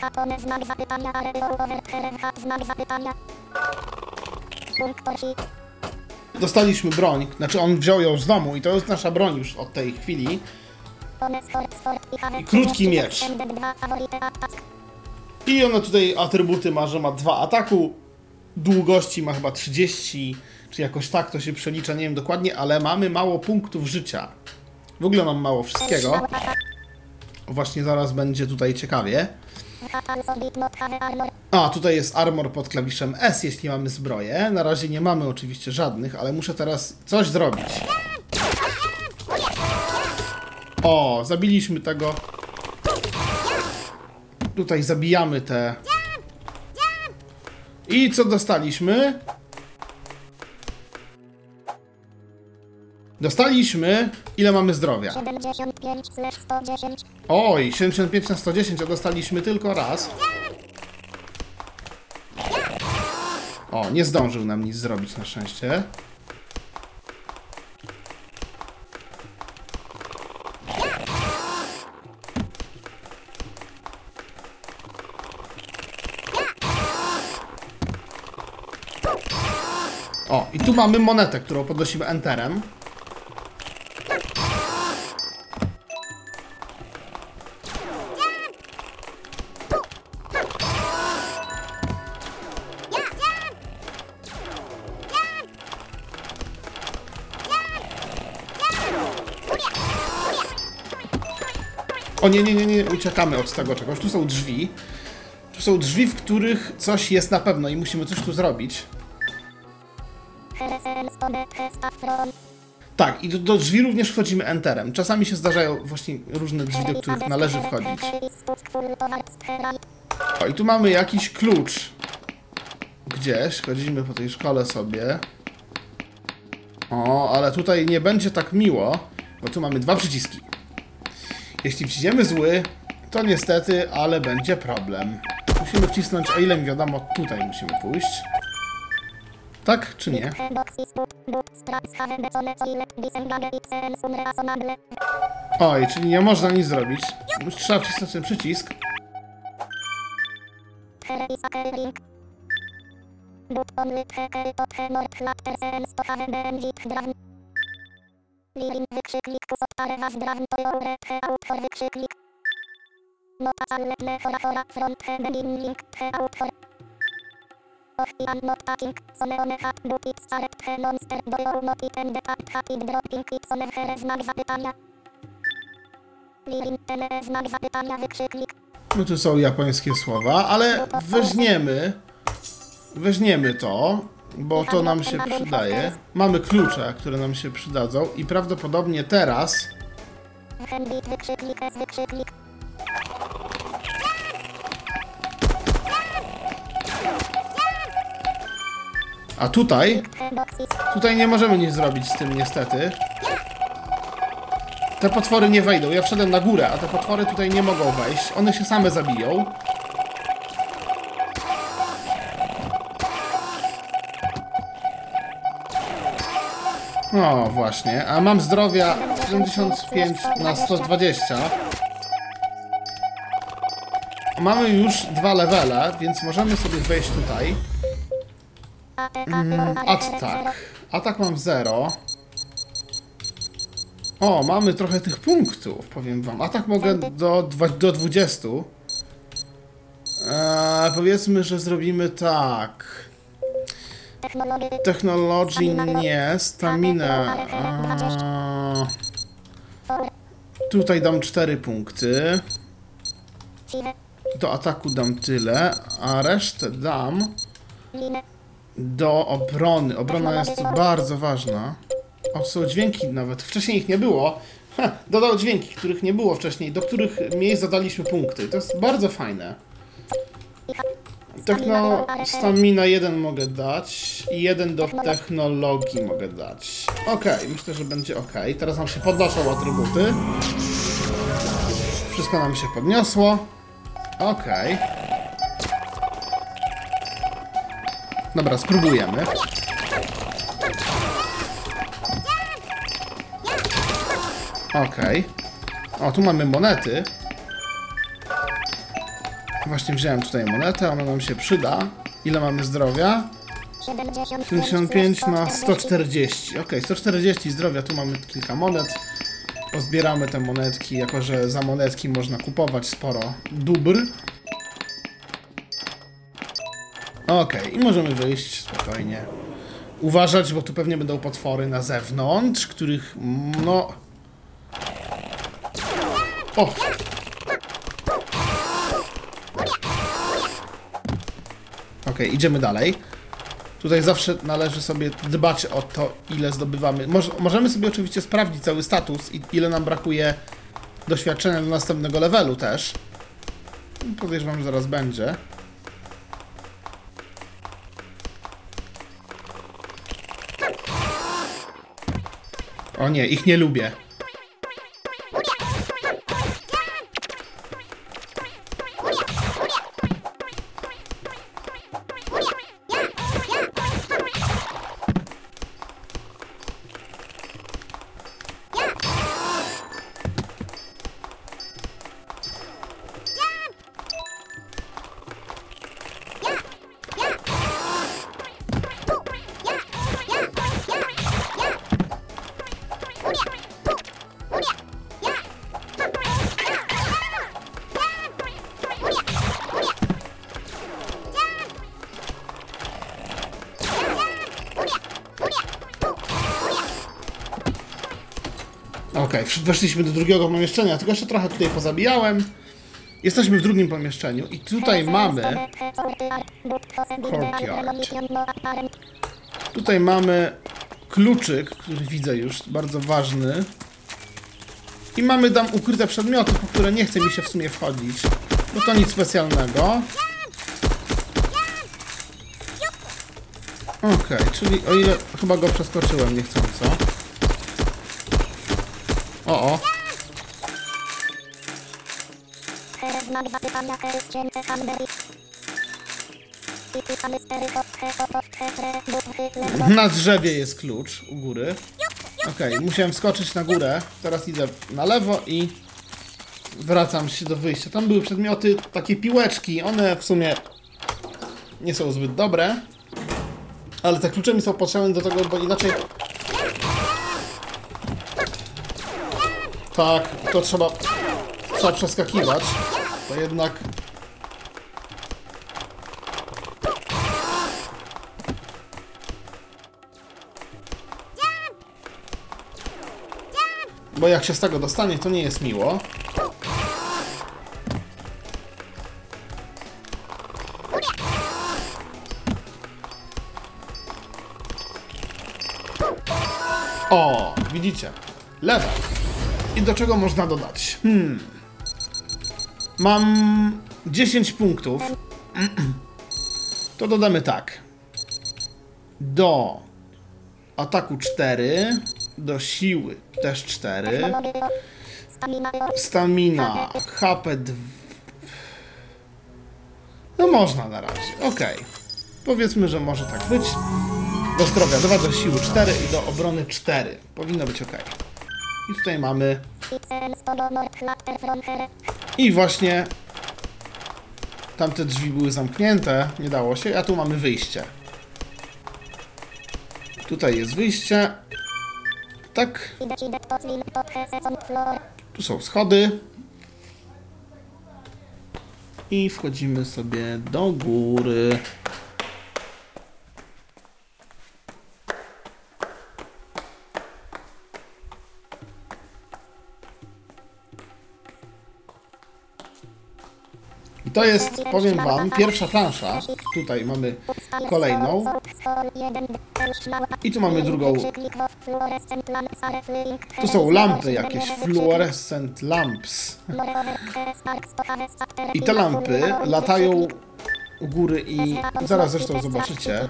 Hatone znak zapytania hat znak zapytania Punktor Dostaliśmy broń, znaczy on wziął ją z domu i to jest nasza broń już od tej chwili. I krótki miecz. I ona tutaj atrybuty ma, że ma dwa ataku, długości ma chyba 30, czy jakoś tak to się przelicza, nie wiem dokładnie, ale mamy mało punktów życia. W ogóle mam mało wszystkiego. Właśnie zaraz będzie tutaj ciekawie. A, tutaj jest armor pod klawiszem S, jeśli mamy zbroję. Na razie nie mamy oczywiście żadnych, ale muszę teraz coś zrobić. O, zabiliśmy tego. Tutaj zabijamy te. I co dostaliśmy? Dostaliśmy. Ile mamy zdrowia? 75 slash 110 Oj, 75 na 110, a dostaliśmy tylko raz. O, nie zdążył nam nic zrobić na szczęście. O, i tu mamy monetę, którą podnosimy enterem. O nie, nie, nie, nie, uciekamy od tego czegoś. Tu są drzwi. Tu są drzwi, w których coś jest na pewno i musimy coś tu zrobić. Tak, i do, do drzwi również wchodzimy enterem. Czasami się zdarzają właśnie różne drzwi, do których należy wchodzić. O, i tu mamy jakiś klucz. Gdzieś, chodzimy po tej szkole sobie. O, ale tutaj nie będzie tak miło, bo tu mamy dwa przyciski. Jeśli wciśniemy zły, to niestety, ale będzie problem. Musimy wcisnąć, o ile mi wiadomo, tutaj musimy pójść. Tak czy nie? Oj, czyli nie można nic zrobić. Trzeba wcisnąć ten przycisk. Lirin wykrzyknik kusotare was drawn to he autor wykrzyknik. Nota calletne fora fora front he begin link he autor. Och i am not packing, sone one hat but he monster do not it and the cat hat it dropping it here znak zapytania. Lirin tene znak zapytania. No tu są japońskie słowa, ale weźmiemy, weźmiemy to, bo to nam się przydaje. Mamy klucze, które nam się przydadzą i prawdopodobnie teraz. A tutaj, tutaj nie możemy nic zrobić z tym niestety. Te potwory nie wejdą. Ja wszedłem na górę, a te potwory tutaj nie mogą wejść. One się same zabiją. O, właśnie. A mam zdrowia 75 na 120. Mamy już dwa levele, więc możemy sobie wejść tutaj. ATK Atak. Atak mam 0. O, mamy trochę tych punktów, powiem wam. Atak mogę do, do 20. Eee, powiedzmy, że zrobimy tak. Technology nie, stamina. Tutaj dam 4 punkty. Do ataku dam tyle, a resztę dam do obrony. Obrona jest bardzo ważna. O, są dźwięki nawet. Wcześniej ich nie było. Ha, dodał dźwięki, których nie było wcześniej, do których miejsc zadaliśmy punkty. To jest bardzo fajne. Techno stamina 1 mogę dać i jeden do technologii mogę dać. Okej, myślę, że będzie ok. Teraz nam się podnoszą atrybuty. Wszystko nam się podniosło. Okej. Dobra, spróbujemy. Okej. O, tu mamy monety. Właśnie wziąłem tutaj monetę, ona nam się przyda. Ile mamy zdrowia? 75 75 na 140. Ok, 140 zdrowia, tu mamy kilka monet. Pozbieramy te monetki, jako że za monetki można kupować sporo dóbr. Ok, i możemy wyjść spokojnie. Uważać, bo tu pewnie będą potwory na zewnątrz, których no... O! Ok, idziemy dalej. Tutaj zawsze należy sobie dbać o to, ile zdobywamy. Moż, możemy sobie oczywiście sprawdzić cały status i ile nam brakuje doświadczenia do następnego levelu też. Podejrzewam, że zaraz będzie. O nie, ich nie lubię. Weszliśmy do drugiego pomieszczenia, tylko jeszcze trochę tutaj pozabijałem. Jesteśmy w drugim pomieszczeniu i tutaj mamy, tutaj mamy kluczyk, który widzę już, bardzo ważny. I mamy tam ukryte przedmioty, po które nie chce mi się w sumie wchodzić. Bo to nic specjalnego. Okej, czyli o ile chyba go przeskoczyłem niechcąco. O, tre but hytle Na drzewie jest klucz u góry. Okej, musiałem wskoczyć na górę. Teraz idę na lewo i wracam się do wyjścia. Tam były przedmioty, takie piłeczki. One w sumie nie są zbyt dobre. Ale te klucze mi są potrzebne do tego, bo inaczej Tak, to trzeba, trzeba przeskakiwać. Jednak... Bo jak się z tego dostanie, to nie jest miło. O, widzicie. Level. I do czego można dodać? Hmm. Mam 10 punktów. To dodamy tak. Do ataku 4, do siły też 4, Stamina. HP 2. No można na razie, okej. Powiedzmy, że może tak być. Do zdrowia 2, do siły 4 i do obrony 4. Powinno być ok. I tutaj mamy I właśnie tamte drzwi były zamknięte, nie dało się, a tu mamy wyjście. Tutaj jest wyjście. Tak, tu są schody. I wchodzimy sobie do góry. To jest, powiem Wam, pierwsza plansza. Tutaj mamy kolejną. I tu mamy drugą. Tu są lampy jakieś, fluorescent lamps. I te lampy latają u góry i zaraz zresztą zobaczycie.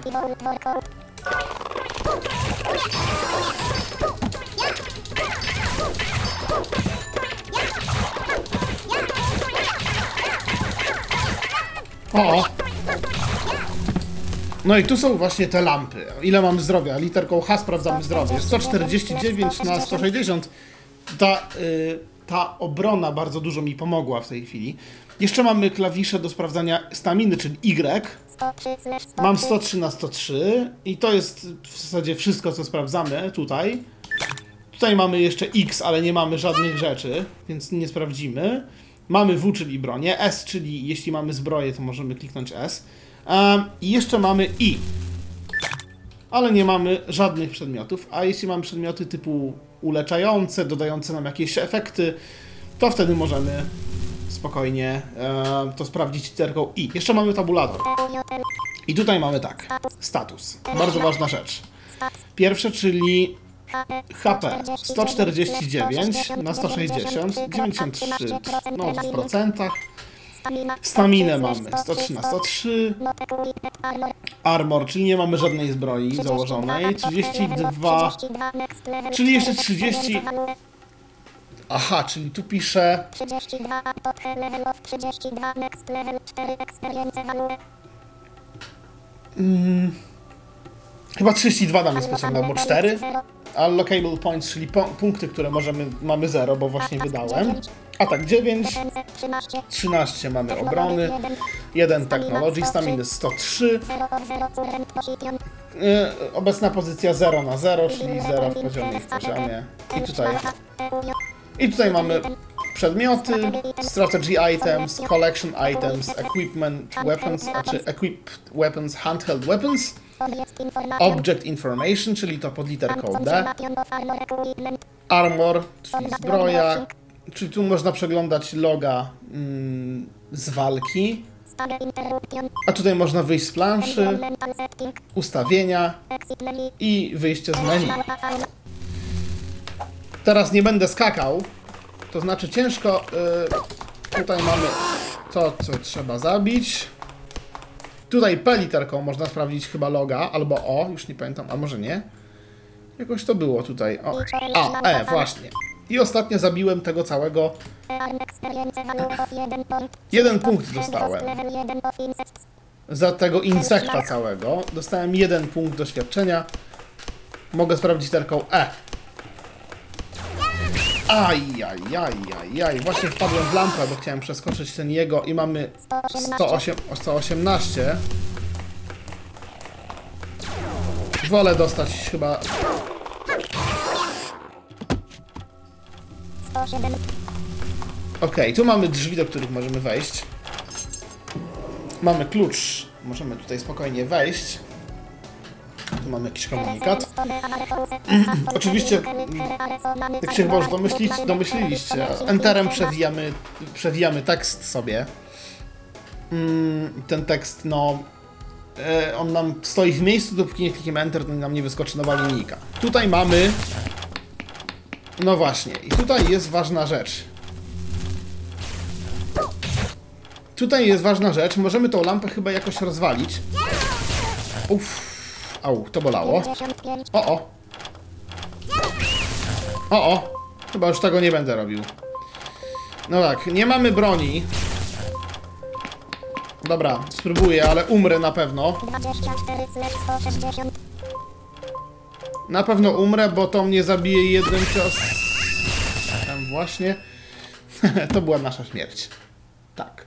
O! No i tu są właśnie te lampy. Ile mam zdrowia? Literką H sprawdzamy zdrowie. 149 na 160. Ta, y, ta obrona bardzo dużo mi pomogła w tej chwili. Jeszcze mamy klawisze do sprawdzania staminy, czyli Y. Mam 103 na 103 i to jest w zasadzie wszystko, co sprawdzamy tutaj. Tutaj mamy jeszcze X, ale nie mamy żadnych rzeczy, więc nie sprawdzimy. Mamy W, czyli bronię, S, czyli jeśli mamy zbroję, to możemy kliknąć S. I jeszcze mamy I, ale nie mamy żadnych przedmiotów. A jeśli mamy przedmioty typu uleczające, dodające nam jakieś efekty, to wtedy możemy spokojnie em, to sprawdzić literką I. Jeszcze mamy tabulator. I tutaj mamy tak, status. Bardzo ważna rzecz. Pierwsze, czyli HP 149 na 160, 93 no w procentach. Staminę mamy 103 na 103. Armor, czyli nie mamy żadnej zbroi założonej. 32, czyli jeszcze 30. Aha, czyli tu pisze 32 top level of 32 next level 4 experience value. Chyba 32 nam jest potrzebne, albo 4. Allocable points, czyli po, punkty, które możemy, mamy 0, bo właśnie wydałem. Atak 9, 13 13 mamy obrony, 1 technology, staminy 103, 0 of 0 current position. y, obecna pozycja 0 na 0, czyli 0 w poziomie i w poziomie. I tutaj, I tutaj mamy przedmioty, strategy items, collection items, equipment weapons, a czy equipped weapons, handheld weapons, Object information. czyli to pod literką D, armor czyli zbroja, czyli tu można przeglądać loga mm, z walki, a tutaj można wyjść z planszy, ustawienia i wyjście z menu. Teraz nie będę skakał, to znaczy ciężko. y, tutaj mamy to, co trzeba zabić. Tutaj P literką można sprawdzić chyba loga, albo O, już nie pamiętam, a może nie. Jakoś to było tutaj. O, a, E, właśnie. I ostatnio zabiłem tego całego. Arm experience value of 1 point. Jeden punkt dostałem. Level 1 of insect. Za tego insekta całego. Dostałem jeden punkt doświadczenia. Mogę sprawdzić literką E. Aj, aj, aj, aj, aj. Właśnie wpadłem w lampę, bo chciałem przeskoczyć ten jego i mamy 108, 118. Wolę dostać chyba 107. Okej, tu mamy drzwi, do których możemy wejść. Mamy klucz. Możemy tutaj spokojnie wejść. Tu mamy jakiś komunikat. Oczywiście, Jak się chyba już domyślić, domyśliliście, Enterem przewijamy, przewijamy tekst sobie. Mm, Ten tekst, no, e, on nam stoi w miejscu, dopóki nie klikniemy Enter, to nam nie wyskoczy nowa linijka. Tutaj mamy, no właśnie, i tutaj jest ważna rzecz. Tutaj jest ważna rzecz, możemy tą lampę chyba jakoś rozwalić. Uff, au, to bolało. 55. O, o. O, o. Chyba już tego nie będę robił. No tak, nie mamy broni. Dobra, spróbuję, ale umrę na pewno. 24 160. Na pewno umrę, bo to mnie zabije jednym cios. Tam właśnie. to była nasza śmierć. Tak.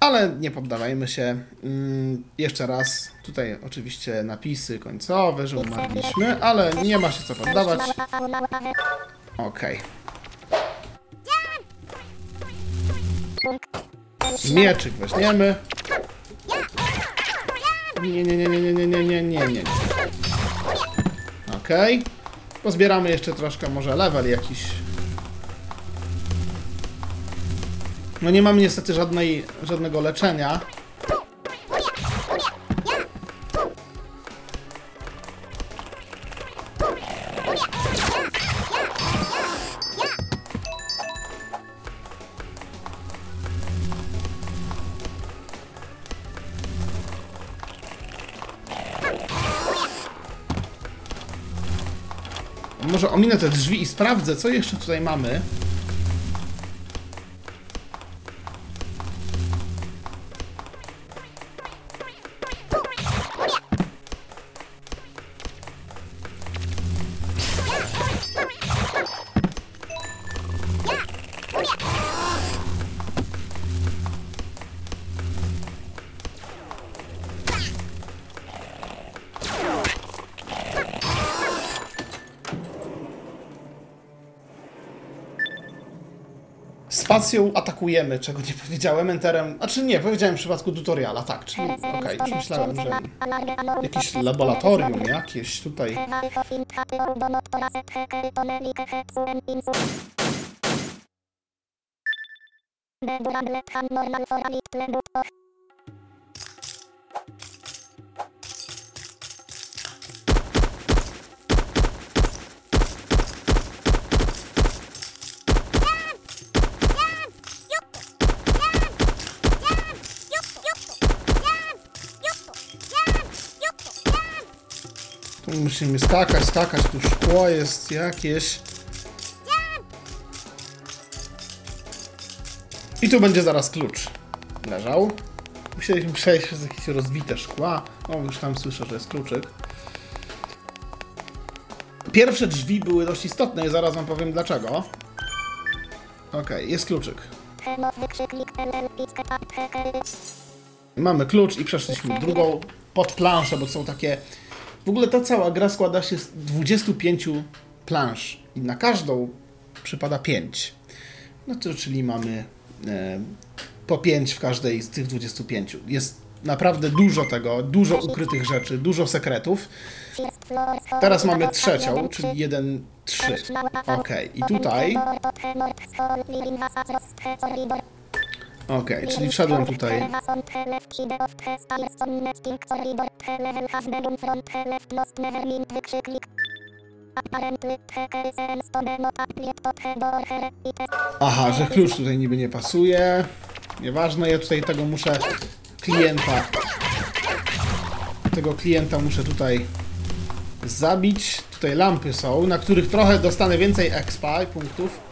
Ale nie poddawajmy się. Mm, jeszcze raz. Tutaj oczywiście napisy końcowe, że umarliśmy, ale nie ma się co poddawać. Okej. Mieczyk weźmiemy. Nie, nie, nie, nie, nie, nie, nie, nie, nie, nie. Okej. Pozbieramy jeszcze troszkę, może level jakiś. No nie mamy niestety żadnej, żadnego leczenia. Może ominę te drzwi i sprawdzę, co jeszcze tutaj mamy. Spacją atakujemy, czego nie powiedziałem, enterem. Znaczy nie, powiedziałem w przypadku tutoriala, tak, czyli okej, już myślałem, że jakieś laboratorium jakieś tutaj. Musimy skakać, skakać, tu szkło jest jakieś. I tu będzie zaraz klucz. Leżał. Musieliśmy przejść przez jakieś rozbite szkła. O, już tam słyszę, że jest kluczyk. Pierwsze drzwi były dość istotne i zaraz wam powiem dlaczego. Okej, jest kluczyk. Mamy klucz i przeszliśmy drugą pod planszę, bo są takie... Ogóle ta cała gra składa się z 25 plansz i na każdą przypada 5. No to czyli mamy e, po 5 w każdej z tych 25. Jest naprawdę dużo tego, dużo ukrytych rzeczy, dużo sekretów. Teraz mamy trzecią, czyli 1, 3. Ok, i tutaj. Ok, czyli wszedłem tutaj. Aha, że klucz tutaj niby nie pasuje. Nieważne, ja tutaj tego muszę klienta. Tego klienta muszę tutaj zabić. Tutaj lampy są, na których trochę dostanę więcej expa i punktów.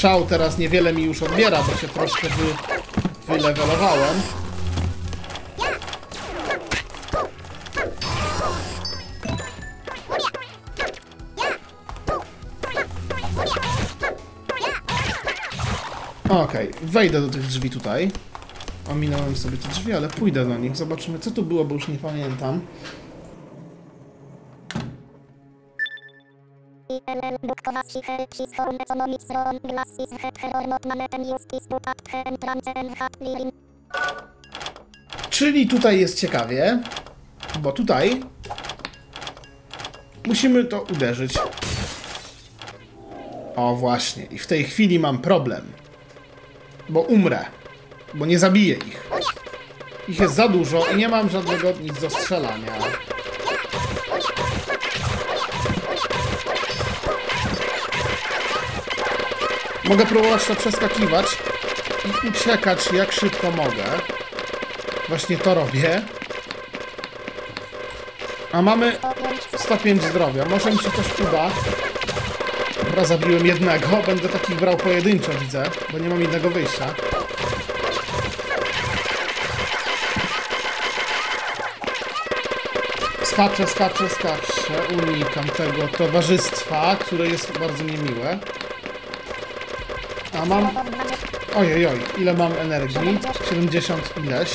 strzał teraz niewiele mi już odbiera, bo się troszkę wy, wylewelowałem. Okej, okay, wejdę do tych drzwi tutaj. Ominąłem sobie te drzwi, ale pójdę do nich. Zobaczymy, co tu było, bo już nie pamiętam. Horn Economics Ron Glassis Het Herormot Maneten Justis Butat Hen Trance Enhat Lirin Czyli tutaj jest ciekawie, bo tutaj musimy to uderzyć. O właśnie, i w tej chwili mam problem, bo umrę, bo nie zabiję ich. Ich jest za dużo i nie mam żadnego nic do strzelania. Mogę próbować to przeskakiwać i uciekać jak szybko mogę. Właśnie to robię. A mamy 105 zdrowia. Może mi się coś uda. Dobra, zabiłem jednego. Będę takich brał pojedynczo, widzę, bo nie mam innego wyjścia. Skaczę, skaczę, skaczę. Unikam tego towarzystwa, które jest bardzo niemiłe. A mam... Ojej, oj, ile mam energii? 70 ileś.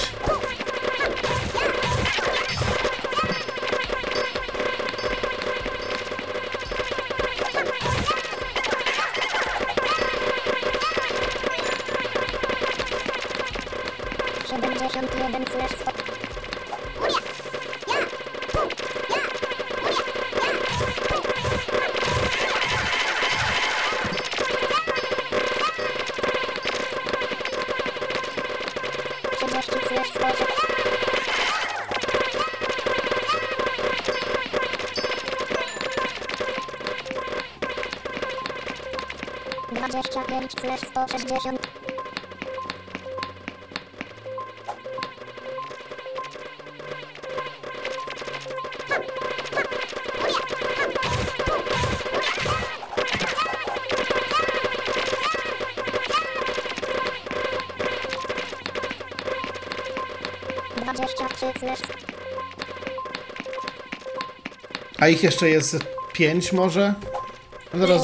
160. A ich jeszcze jest pięć może? Zaraz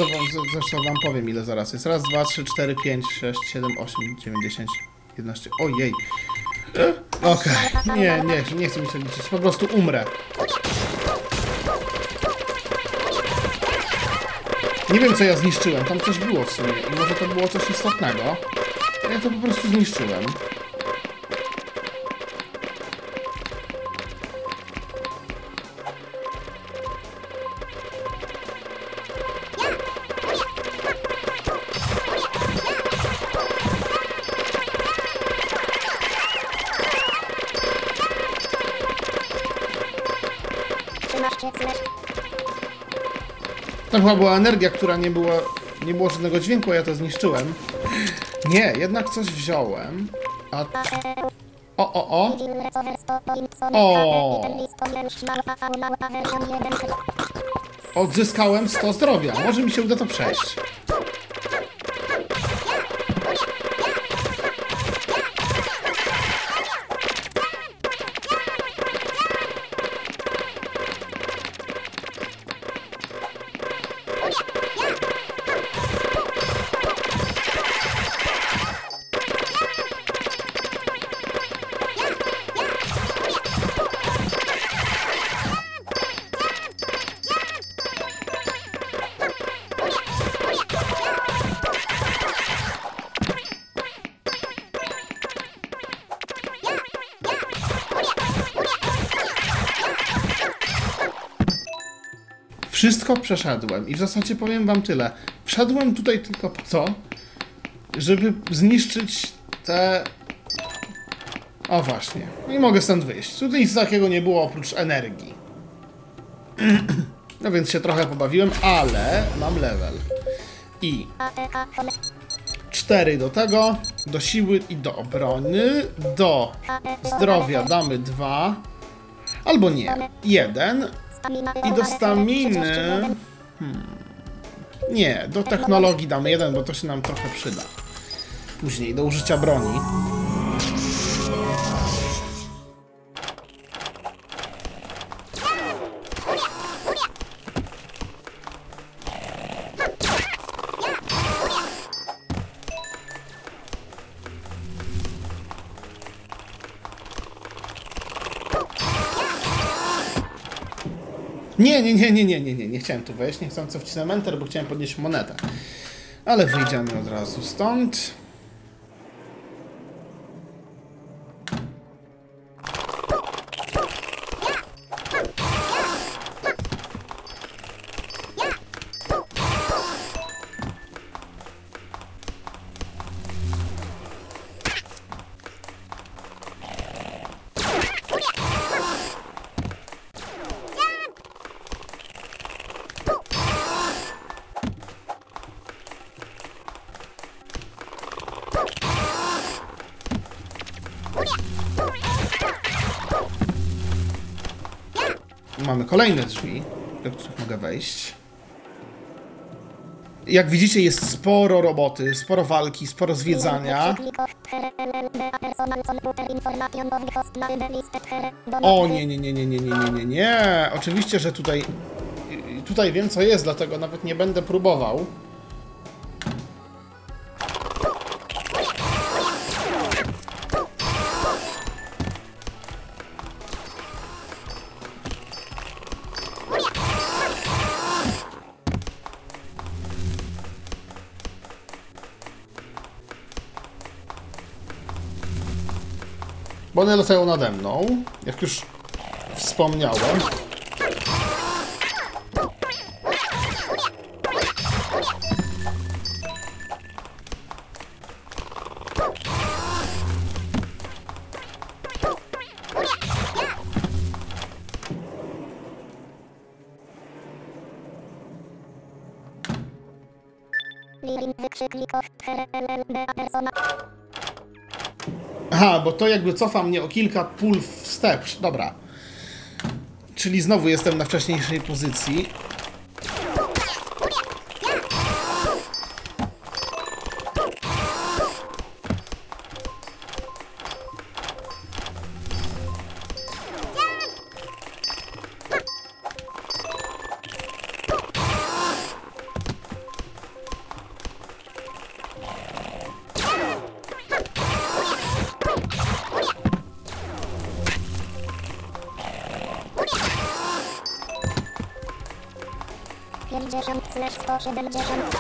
zresztą wam powiem ile zaraz jest. Raz, dwa, trzy, cztery, pięć, sześć, siedem, osiem, dziewięć, dziesięć, jedenaście. Ojej. Okej, nie, nie, nie chcę mi się liczyć. Po prostu umrę. Nie wiem co ja zniszczyłem, tam coś było w sumie i może to było coś istotnego. Ja to po prostu zniszczyłem. Chyba była energia, która nie była, nie było żadnego dźwięku, a ja to zniszczyłem. Nie, jednak coś wziąłem. A... O, o, o. O. Odzyskałem 100 zdrowia. Może mi się uda to przejść. Wszystko przeszedłem i w zasadzie powiem wam tyle. Wszedłem tutaj tylko po to, żeby zniszczyć te... O właśnie. I mogę stąd wyjść. Tutaj nic takiego nie było oprócz energii. No więc się trochę pobawiłem, ale mam level. I 4 do tego, do siły i do obrony, do zdrowia damy 2, albo nie, 1 i do staminy... Hmm. Nie, do technologii damy 1, bo to się nam trochę przyda. Później do użycia broni. Nie, nie, nie, nie, nie, nie, nie, chciałem tu wejść, nie chcę co wcisnąłem Enter, bo chciałem podnieść monetę. Ale wyjdziemy od razu stąd. Kolejne drzwi, do których mogę wejść. Jak widzicie, jest sporo roboty, sporo walki, sporo zwiedzania. O nie, nie, nie, nie, nie, nie, nie, nie, nie. Oczywiście, że tutaj tutaj wiem co jest, dlatego nawet nie będę próbował. One latają nade mną, jak już wspomniałem. Bo to jakby cofa mnie o kilka pól wstecz. Dobra. Czyli znowu jestem na wcześniejszej pozycji. Slash sto siedemdziesiąt.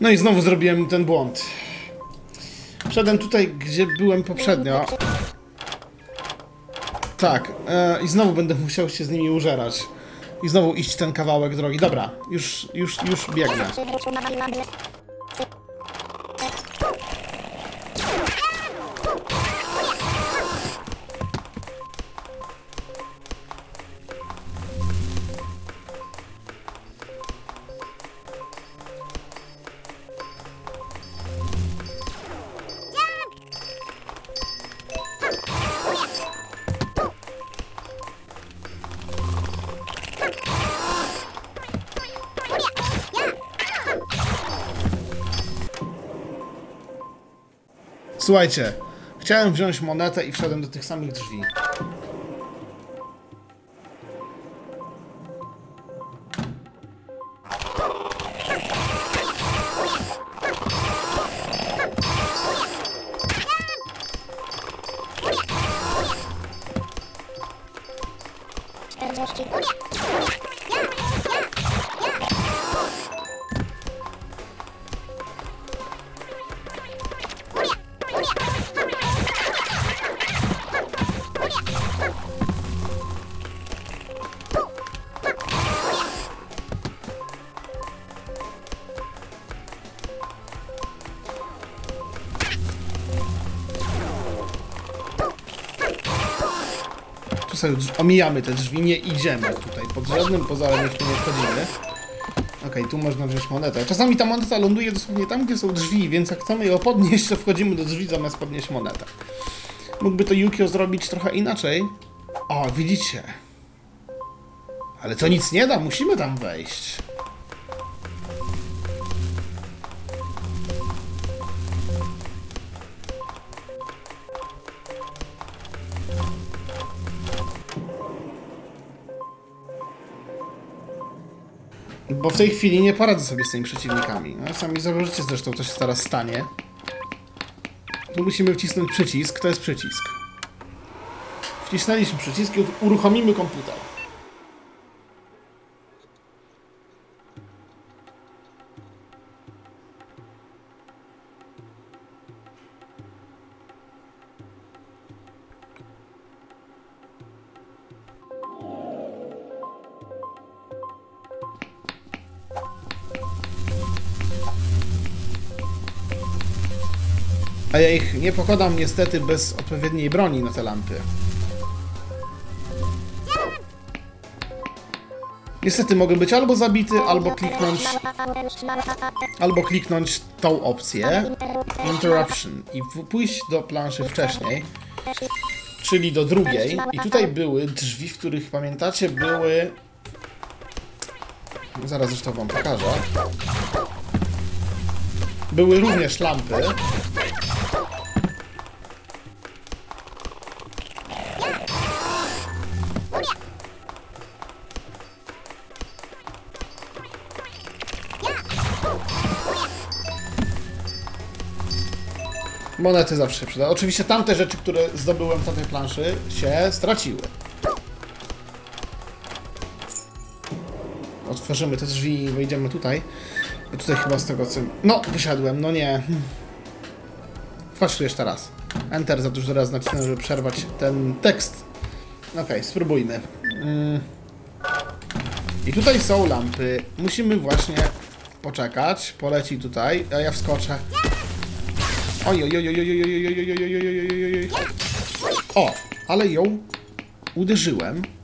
No i znowu zrobiłem ten błąd. Wszedłem tutaj, gdzie byłem poprzednio. Tak, e, i znowu będę musiał się z nimi użerać. I znowu iść ten kawałek drogi. Dobra, już, już, już biegnę. Słuchajcie, chciałem wziąć monetę i wszedłem do tych samych drzwi. Sobie omijamy te drzwi, nie idziemy tutaj. Pod żadnym pozorem jeszcze nie wchodzimy. Okej, tu można wziąć monetę. Czasami ta moneta ląduje dosłownie tam, gdzie są drzwi, więc jak chcemy ją podnieść, to wchodzimy do drzwi zamiast podnieść monetę. Mógłby to Yukio zrobić trochę inaczej. O, widzicie. Ale to nic nie da, musimy tam wejść. W tej chwili nie poradzę sobie z tymi przeciwnikami. No, sami zobaczycie zresztą, co się teraz stanie. Tu musimy wcisnąć przycisk. To jest przycisk. Wcisnęliśmy przycisk i uruchomimy komputer. A ja ich nie pokonam niestety bez odpowiedniej broni na te lampy. Niestety mogę być albo zabity, albo kliknąć, albo kliknąć tą opcję Interruption i pójść do planszy wcześniej, czyli do drugiej. I tutaj były drzwi, w których pamiętacie były... Zaraz zresztą wam pokażę. Były również lampy. Monety zawsze się przyda. Oczywiście tamte rzeczy, które zdobyłem na tej planszy się straciły. Otworzymy te drzwi i wejdziemy tutaj. Bo tutaj chyba z tego co... No, wysiadłem, no nie. Wchodź tu jeszcze raz. Enter za dużo raz nacisnąłem, żeby przerwać ten tekst. Okej, spróbujmy. Mm. I tutaj są lampy. Musimy właśnie poczekać. Poleci tutaj, a ja wskoczę. Oj, oj, oj, oj, oj, oj, oj, oj, oj, oj, oj, oj, oj, oj. O, ale ją uderzyłem. Dwadzieścia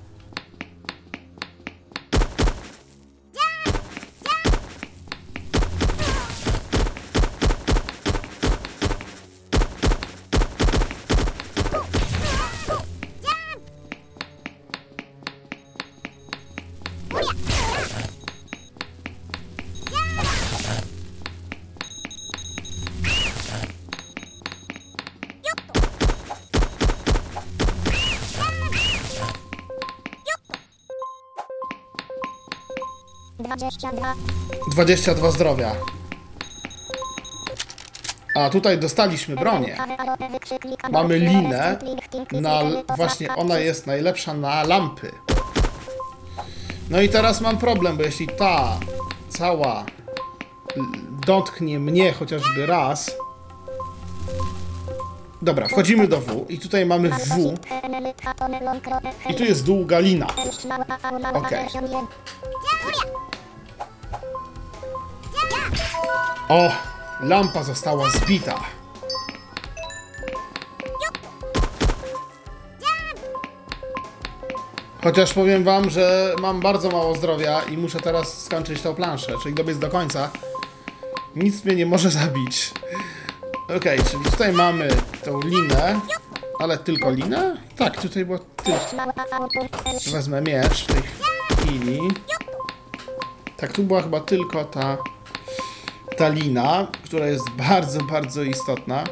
22 zdrowia. A tutaj dostaliśmy bronię. Mamy linę. Na, właśnie ona jest najlepsza na lampy. No i teraz mam problem, bo jeśli ta cała dotknie mnie chociażby raz. Dobra, wchodzimy do W i tutaj mamy W i tu jest długa lina. Okej. O, lampa została zbita. Chociaż powiem wam, że mam bardzo mało zdrowia i muszę teraz skończyć tą planszę, czyli dobiec do końca. Nic mnie nie może zabić. Okej, czyli tutaj mamy tą linę, ale tylko linę? Tak, tutaj było tylko. Wezmę miecz w tej chwili. Tak, tu była chyba tylko ta, ta lina, która jest bardzo, bardzo istotna.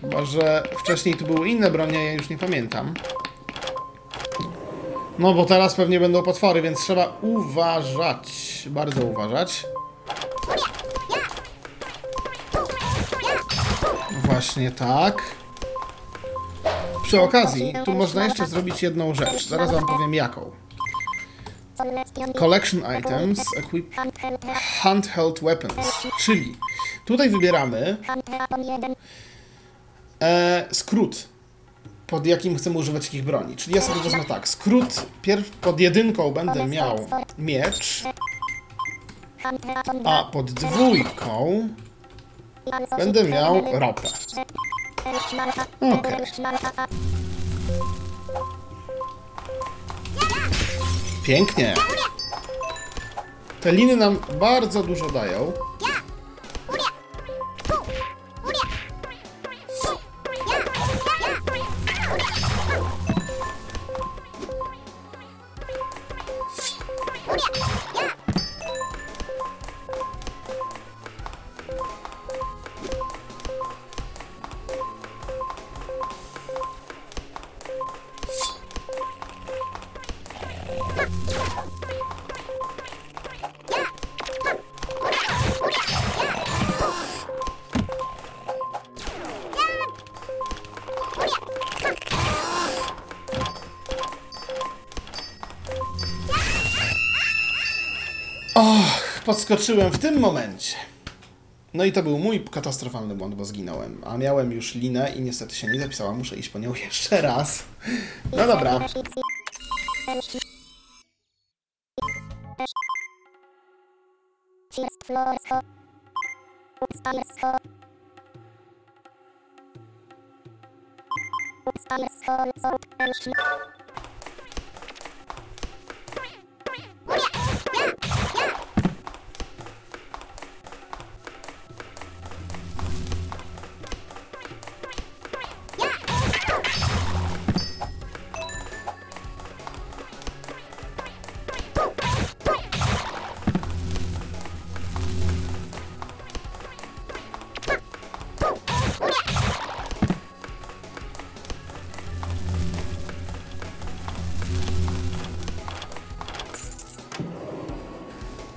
Chyba, że wcześniej tu były inne bronie, ja już nie pamiętam. No bo teraz pewnie będą potwory, więc trzeba uważać. Bardzo uważać. Właśnie tak. Przy okazji, tu można jeszcze zrobić jedną rzecz. Zaraz wam powiem jaką. Collection items, equip handheld weapons. Czyli tutaj wybieramy e, skrót, pod jakim chcemy używać jakich broni. Czyli ja sobie wezmę tak, skrót, pierw pod jedynką będę miał miecz, a pod dwójką będę miał ropę. Okej. Pięknie. Te liny nam bardzo dużo dają. Odskoczyłem w tym momencie. No i to był mój katastrofalny błąd, bo zginąłem. A miałem już linę i niestety się nie zapisała. Muszę iść po nią jeszcze raz. No dobra.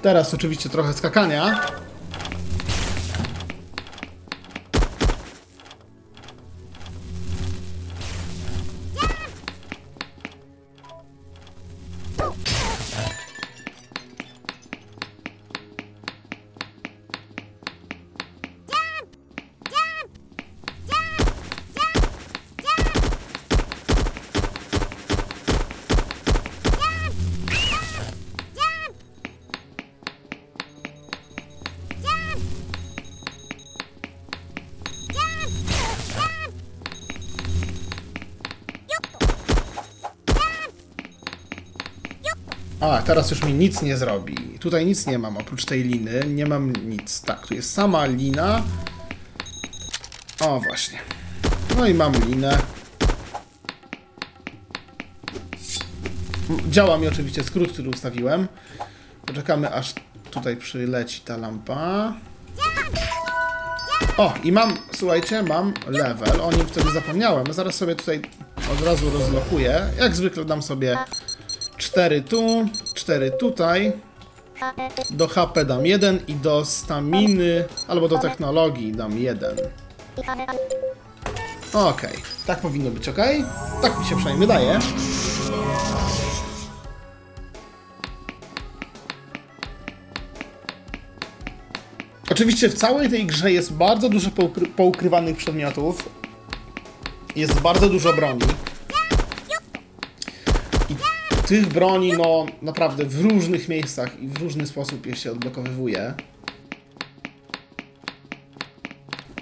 Teraz oczywiście trochę skakania. Teraz już mi nic nie zrobi. Tutaj nic nie mam, oprócz tej liny. Nie mam nic. Tak, tu jest sama lina. O, właśnie. No i mam linę. Działa mi oczywiście skrót, który ustawiłem. Poczekamy, aż tutaj przyleci ta lampa. O, i mam, słuchajcie, mam level. O nim wtedy zapomniałem. Zaraz sobie tutaj od razu rozlokuję. Jak zwykle dam sobie 4 tu, 4 tutaj. Do HP dam 1 i do staminy albo do technologii dam 1. Okej, tak powinno być ok. Tak mi się przynajmniej wydaje. Oczywiście w całej tej grze jest bardzo dużo poukry- poukrywanych przedmiotów. Jest bardzo dużo broni. Tych broni, no naprawdę w różnych miejscach i w różny sposób je się odblokowywuje.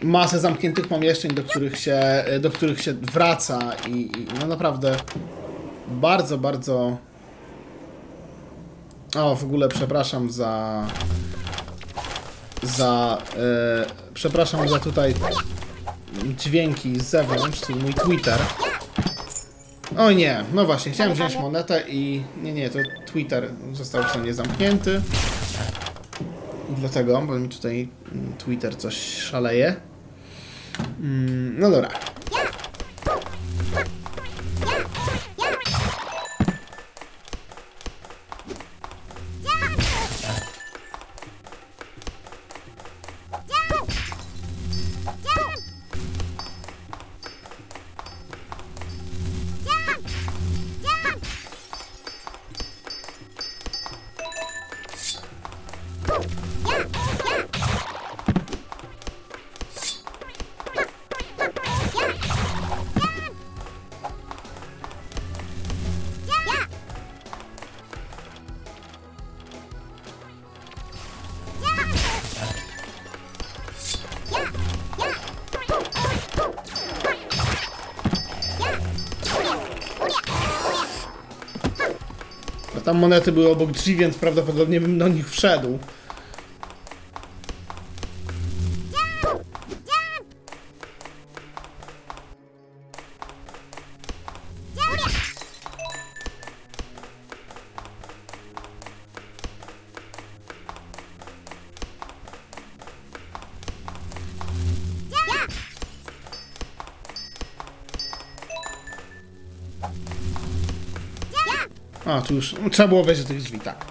Masę zamkniętych pomieszczeń, do których się, do których się wraca i, i no naprawdę bardzo, bardzo... O, w ogóle przepraszam za... za... E, przepraszam za tutaj dźwięki z zewnątrz, czyli mój Twitter. O nie, no właśnie, chciałem wziąć monetę i... Nie, nie, to Twitter został w mnie zamknięty. I dlatego, bo mi tutaj Twitter coś szaleje. Mm, No dobra. Monety były obok drzwi, więc prawdopodobnie bym do nich wszedł. Tu już trzeba było wejść do tych drzwi, tak.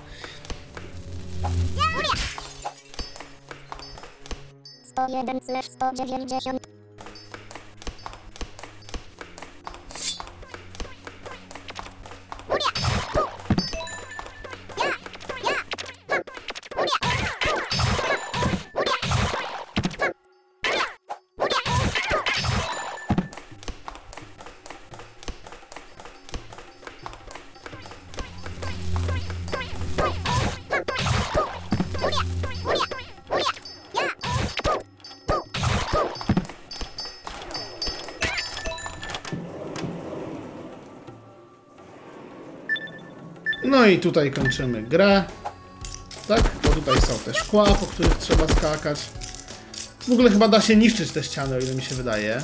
101 slash 190. No i tutaj kończymy grę. Tak? Bo tutaj są te szkła, po których trzeba skakać. W ogóle chyba da się niszczyć te ściany, o ile mi się wydaje.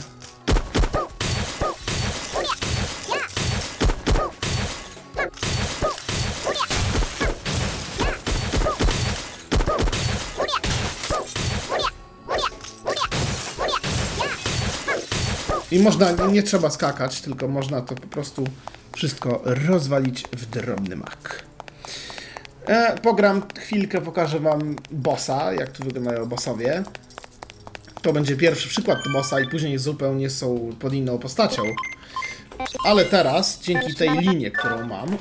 I można, nie trzeba skakać, tylko można to po prostu wszystko rozwalić w drobny mak. E, pogram chwilkę, pokażę wam bossa, jak tu wyglądają bossowie. To będzie pierwszy przykład bossa i później zupełnie są pod inną postacią. Ale teraz, dzięki tej linie, którą mam,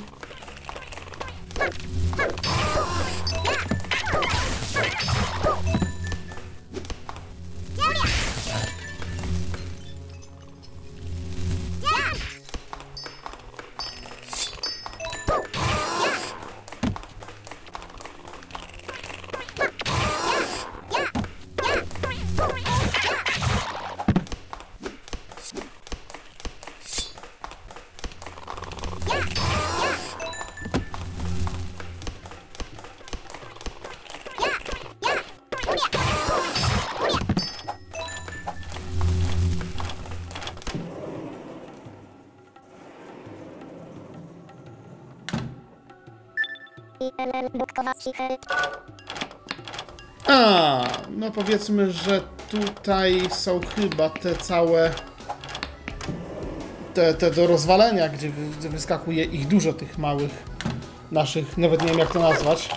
A, no powiedzmy, że tutaj są chyba te całe. Te, te do rozwalenia, gdzie, wy- gdzie wyskakuje ich dużo, tych małych naszych, nawet nie wiem jak to nazwać.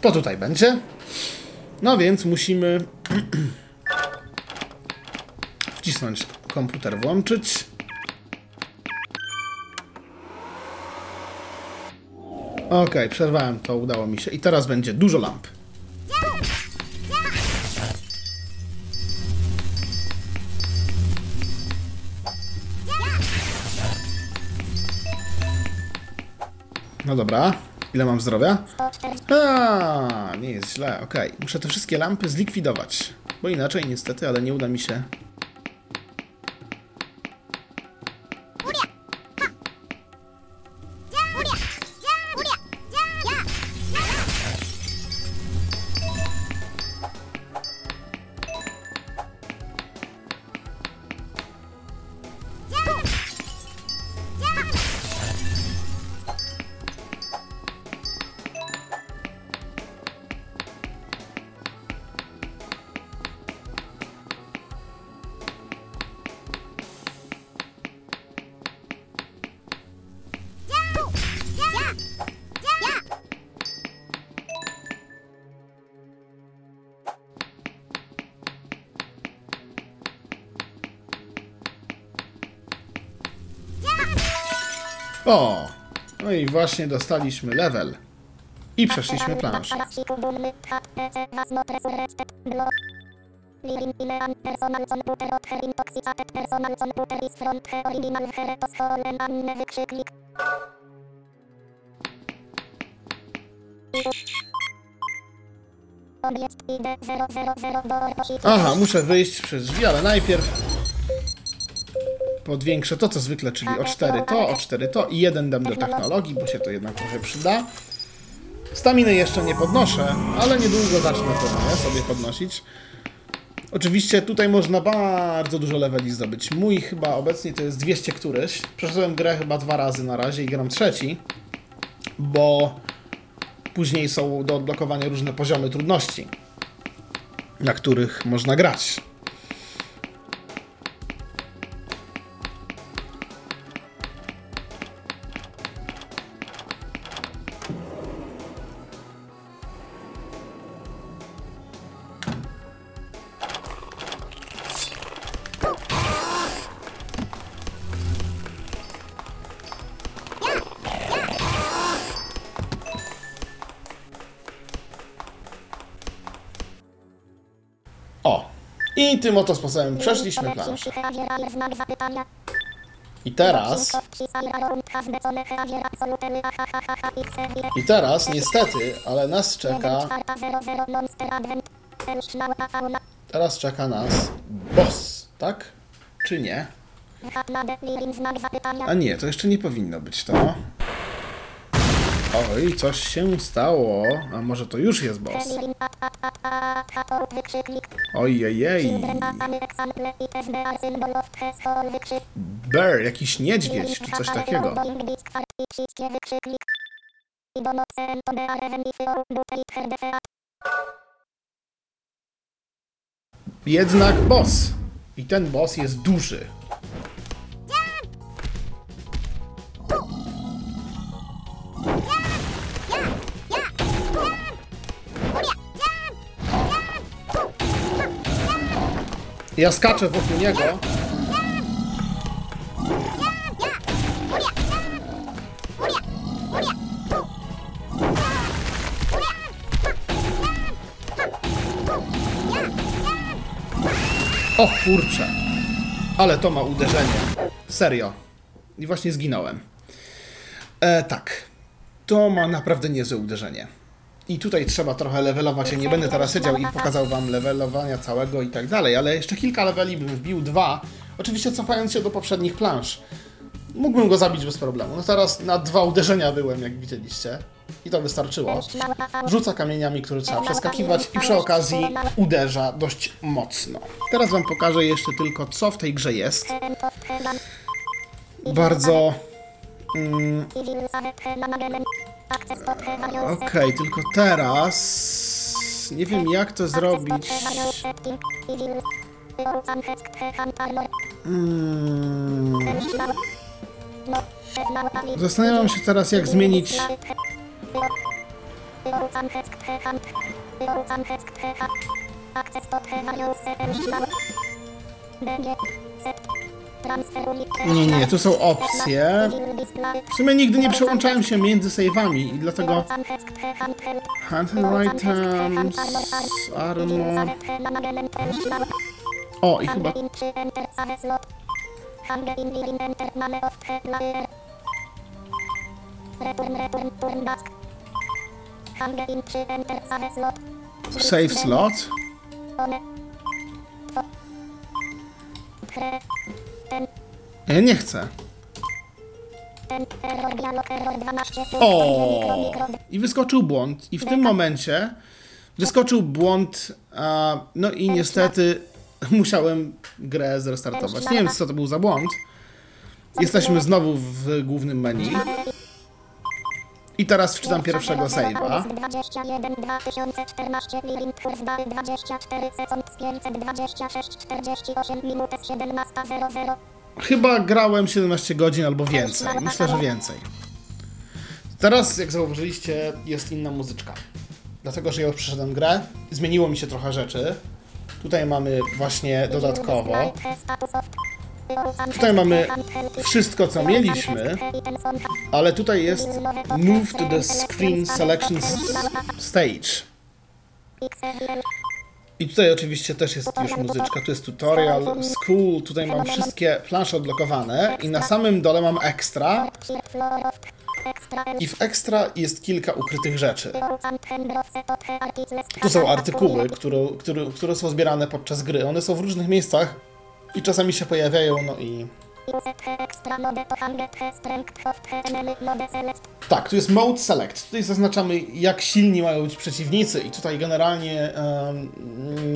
To tutaj będzie. No więc musimy wcisnąć komputer, włączyć. Ok, przerwałem to, udało mi się. I teraz będzie dużo lamp. No dobra. Ile mam zdrowia? 140. A, nie jest źle, okej. Muszę te wszystkie lampy zlikwidować. Bo inaczej niestety, ale nie uda mi się. O! No i właśnie dostaliśmy level. I przeszliśmy planszę. Lirin ilean personal con puter od herin toxicatet personal con puter is front he original heretos holen anne wykrzyklik. Obiekt ID 000 do ortositu. Aha, muszę wyjść przez drzwi, ale najpierw podwiększę to, co zwykle, czyli o 4 to, o 4 to i jeden dam do technologii, bo się to jednak trochę przyda. Staminy jeszcze nie podnoszę, ale niedługo zacznę to sobie podnosić. Oczywiście tutaj można bardzo dużo leveli zdobyć. Mój chyba obecnie to jest 200 któryś. Przeszedłem grę chyba dwa razy na razie i gram trzeci, bo później są do odblokowania różne poziomy trudności, na których można grać. Tym oto sposobem przeszliśmy planszę. I teraz, i teraz niestety, ale nas czeka, teraz czeka nas boss, tak? Czy nie? A nie, to jeszcze nie powinno być to. Oj, coś się stało. A może to już jest boss? Ojejej. Bear, jakiś niedźwiedź, czy coś takiego. Jednak boss. I ten boss jest duży. Ja skaczę wokół niego. O kurczę. Ale to ma uderzenie. Serio. I właśnie zginąłem. E, tak. To ma naprawdę niezłe uderzenie. I tutaj trzeba trochę levelować. Ja nie będę teraz siedział i pokazał wam levelowania całego i tak dalej, ale jeszcze kilka leveli bym wbił, dwa. Oczywiście cofając się do poprzednich plansz. Mógłbym go zabić bez problemu. No teraz na dwa uderzenia byłem, jak widzieliście. I to wystarczyło. Rzuca kamieniami, które trzeba przeskakiwać i przy okazji uderza dość mocno. Teraz wam pokażę jeszcze tylko, co w tej grze jest. Bardzo... Mm, Okej, tylko teraz... Nie wiem, jak to zrobić. Mm, Zastanawiam się teraz, jak zmienić... Nie, nie, tu są opcje. W sumie nigdy nie przełączałem się między save'ami i dlatego... Hunting items... Armor... O, i chyba... Save slot? Ja nie chcę. O! I wyskoczył błąd. I w tym momencie wyskoczył błąd. No i niestety musiałem grę zrestartować. Nie wiem, co to był za błąd. Jesteśmy znowu w głównym menu. I teraz wczytam pierwszego save'a. 21 2014 Living Thursday 24 sekund 526 48 minut 17.00 Chyba grałem 17 godzin albo więcej. Myślę, że więcej. Teraz, jak zauważyliście, jest inna muzyczka. Dlatego, że ja już przeszedłem grę, zmieniło mi się trochę rzeczy. Tutaj mamy właśnie dodatkowo. Tutaj mamy wszystko, co mieliśmy, ale tutaj jest Move to the Screen Selection Stage. I tutaj oczywiście też jest już muzyczka, tu jest tutorial, school, tutaj mam wszystkie plansze odblokowane i na samym dole mam extra i w extra jest kilka ukrytych rzeczy. Tu są artykuły, które, które, które są zbierane podczas gry, one są w różnych miejscach i czasami się pojawiają, no i... Tak, tu jest Mode Select. Tutaj zaznaczamy, jak silni mają być przeciwnicy, i tutaj generalnie em,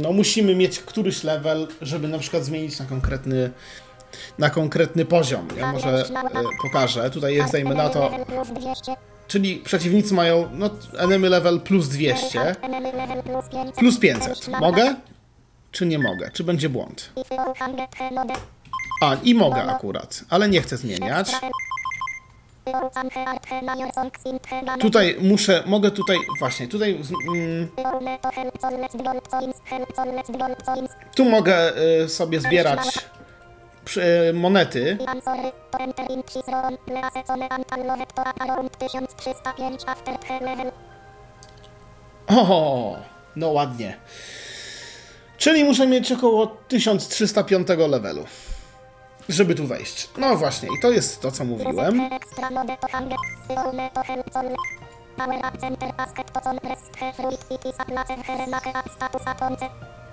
no, musimy mieć któryś level, żeby na przykład zmienić na konkretny, na konkretny poziom. Ja może e, pokażę. Tutaj jest, dajmy na to, czyli przeciwnicy mają no, enemy level plus 200, plus 500. Mogę? Czy nie mogę? Czy będzie błąd? A, i mogę akurat, ale nie chcę zmieniać. Tutaj muszę, mogę tutaj, właśnie, tutaj, mm, tu mogę y, sobie zbierać przy, monety. O, no ładnie. Czyli muszę mieć około 1305 levelu, żeby tu wejść. No właśnie, i to jest to, co mówiłem.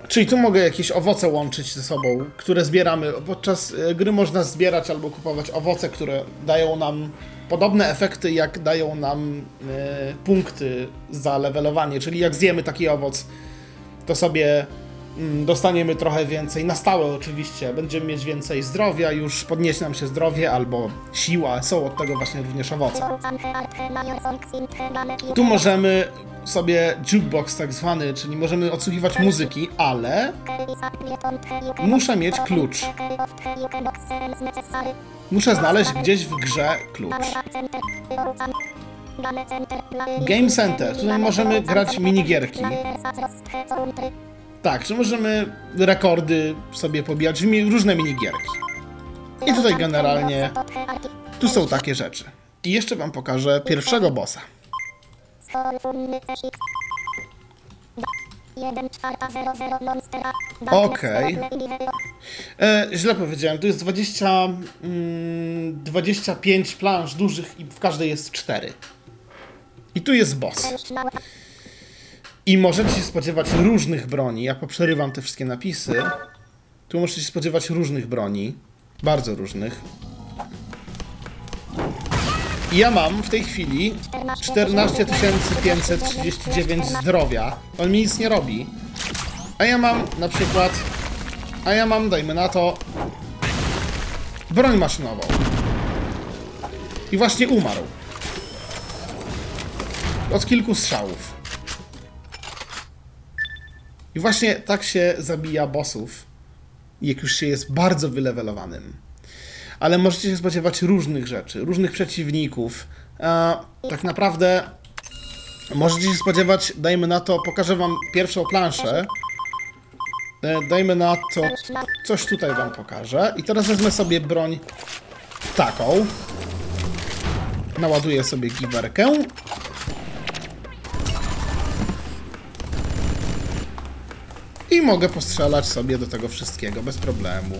Czyli tu mogę jakieś owoce łączyć ze sobą, które zbieramy. Podczas e, gry można zbierać albo kupować owoce, które dają nam podobne efekty, jak dają nam e, punkty za levelowanie. Czyli jak zjemy taki owoc, to sobie dostaniemy trochę więcej. Na stałe oczywiście. Będziemy mieć więcej zdrowia, już podniesie nam się zdrowie albo siła. Są od tego właśnie również owoce. Tu możemy sobie jukebox tak zwany, czyli możemy odsłuchiwać muzyki, ale muszę mieć klucz. Muszę znaleźć gdzieś w grze klucz. Game center. Tutaj możemy grać minigierki. Tak, że możemy rekordy sobie pobijać różne minigierki. I tutaj generalnie tu są takie rzeczy. I jeszcze wam pokażę pierwszego bossa. Okej. E, źle powiedziałem, tu jest 20, mm, 25 planż dużych i w każdej jest 4. I tu jest boss. I możecie się spodziewać różnych broni. Ja poprzerywam te wszystkie napisy. Tu możecie się spodziewać różnych broni. Bardzo różnych. I ja mam w tej chwili 14 539 zdrowia. On mi nic nie robi. A ja mam na przykład. A ja mam, dajmy na to. Broń maszynową. I właśnie umarł. Od kilku strzałów. I właśnie tak się zabija bossów, jak już się jest bardzo wylewelowanym. Ale możecie się spodziewać różnych rzeczy, różnych przeciwników. Tak naprawdę możecie się spodziewać, dajmy na to, pokażę wam pierwszą planszę. E, Dajmy na to, coś tutaj wam pokażę. I teraz wezmę sobie broń taką. Naładuję sobie giwerkę. I mogę postrzelać sobie do tego wszystkiego bez problemu.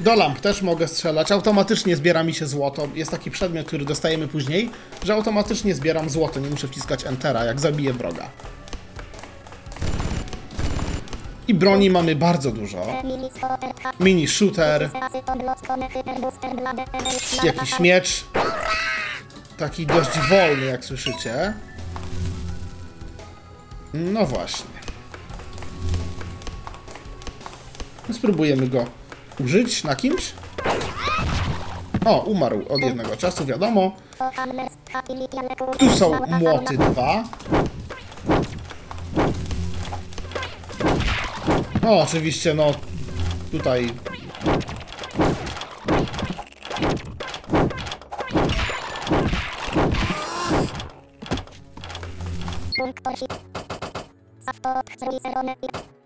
Do lamp też mogę strzelać. Automatycznie zbiera mi się złoto. Jest taki przedmiot, który dostajemy później, że automatycznie zbieram złoto. Nie muszę wciskać Entera, jak zabiję wroga. I broni mamy bardzo dużo. Mini shooter, jakiś miecz. Taki dość wolny, jak słyszycie. No właśnie. Spróbujemy go użyć na kimś. O, umarł od jednego czasu, wiadomo. Tu są młoty dwa. No, oczywiście, no tutaj.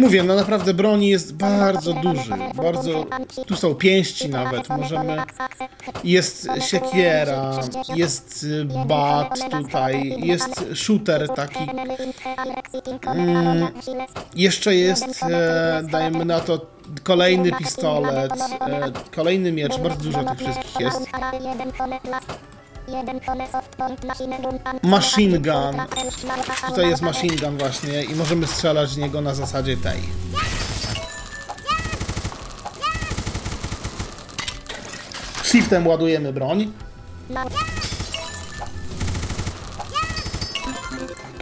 Mówię, no naprawdę broni jest bardzo duży, bardzo... Tu są pięści nawet, możemy... Jest siekiera, jest y, bat tutaj, jest shooter taki... Mm, jeszcze jest, e, dajmy na to, kolejny pistolet, e, kolejny miecz, bardzo dużo tych wszystkich jest. Machine gun. Tutaj jest machine gun właśnie i możemy strzelać z niego na zasadzie tej. Shiftem ładujemy broń.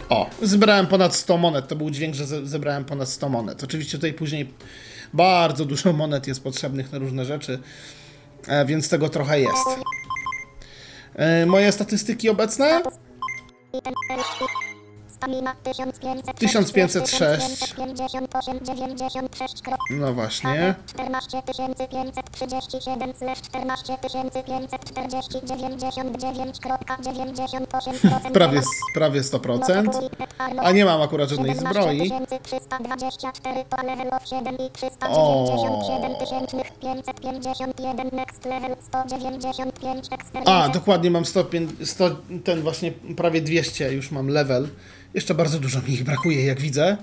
O, zebrałem ponad 100 monet. To był dźwięk, że ze- zebrałem ponad 100 monet. Oczywiście tutaj później bardzo dużo monet jest potrzebnych na różne rzeczy, e, więc tego trochę jest. E, Moje statystyki obecne? Stamina 1506. 1506. 58, 96. No właśnie. 14 537 slash 14 540 99,98%. Prawie, prawie 100%. A nie mam akurat żadnej zbroi. 324 to level of 7 i 397 551 next level 195 A, dokładnie mam 100, 100, ten właśnie prawie 200 już mam level. Jeszcze bardzo dużo mi ich brakuje, jak widzę.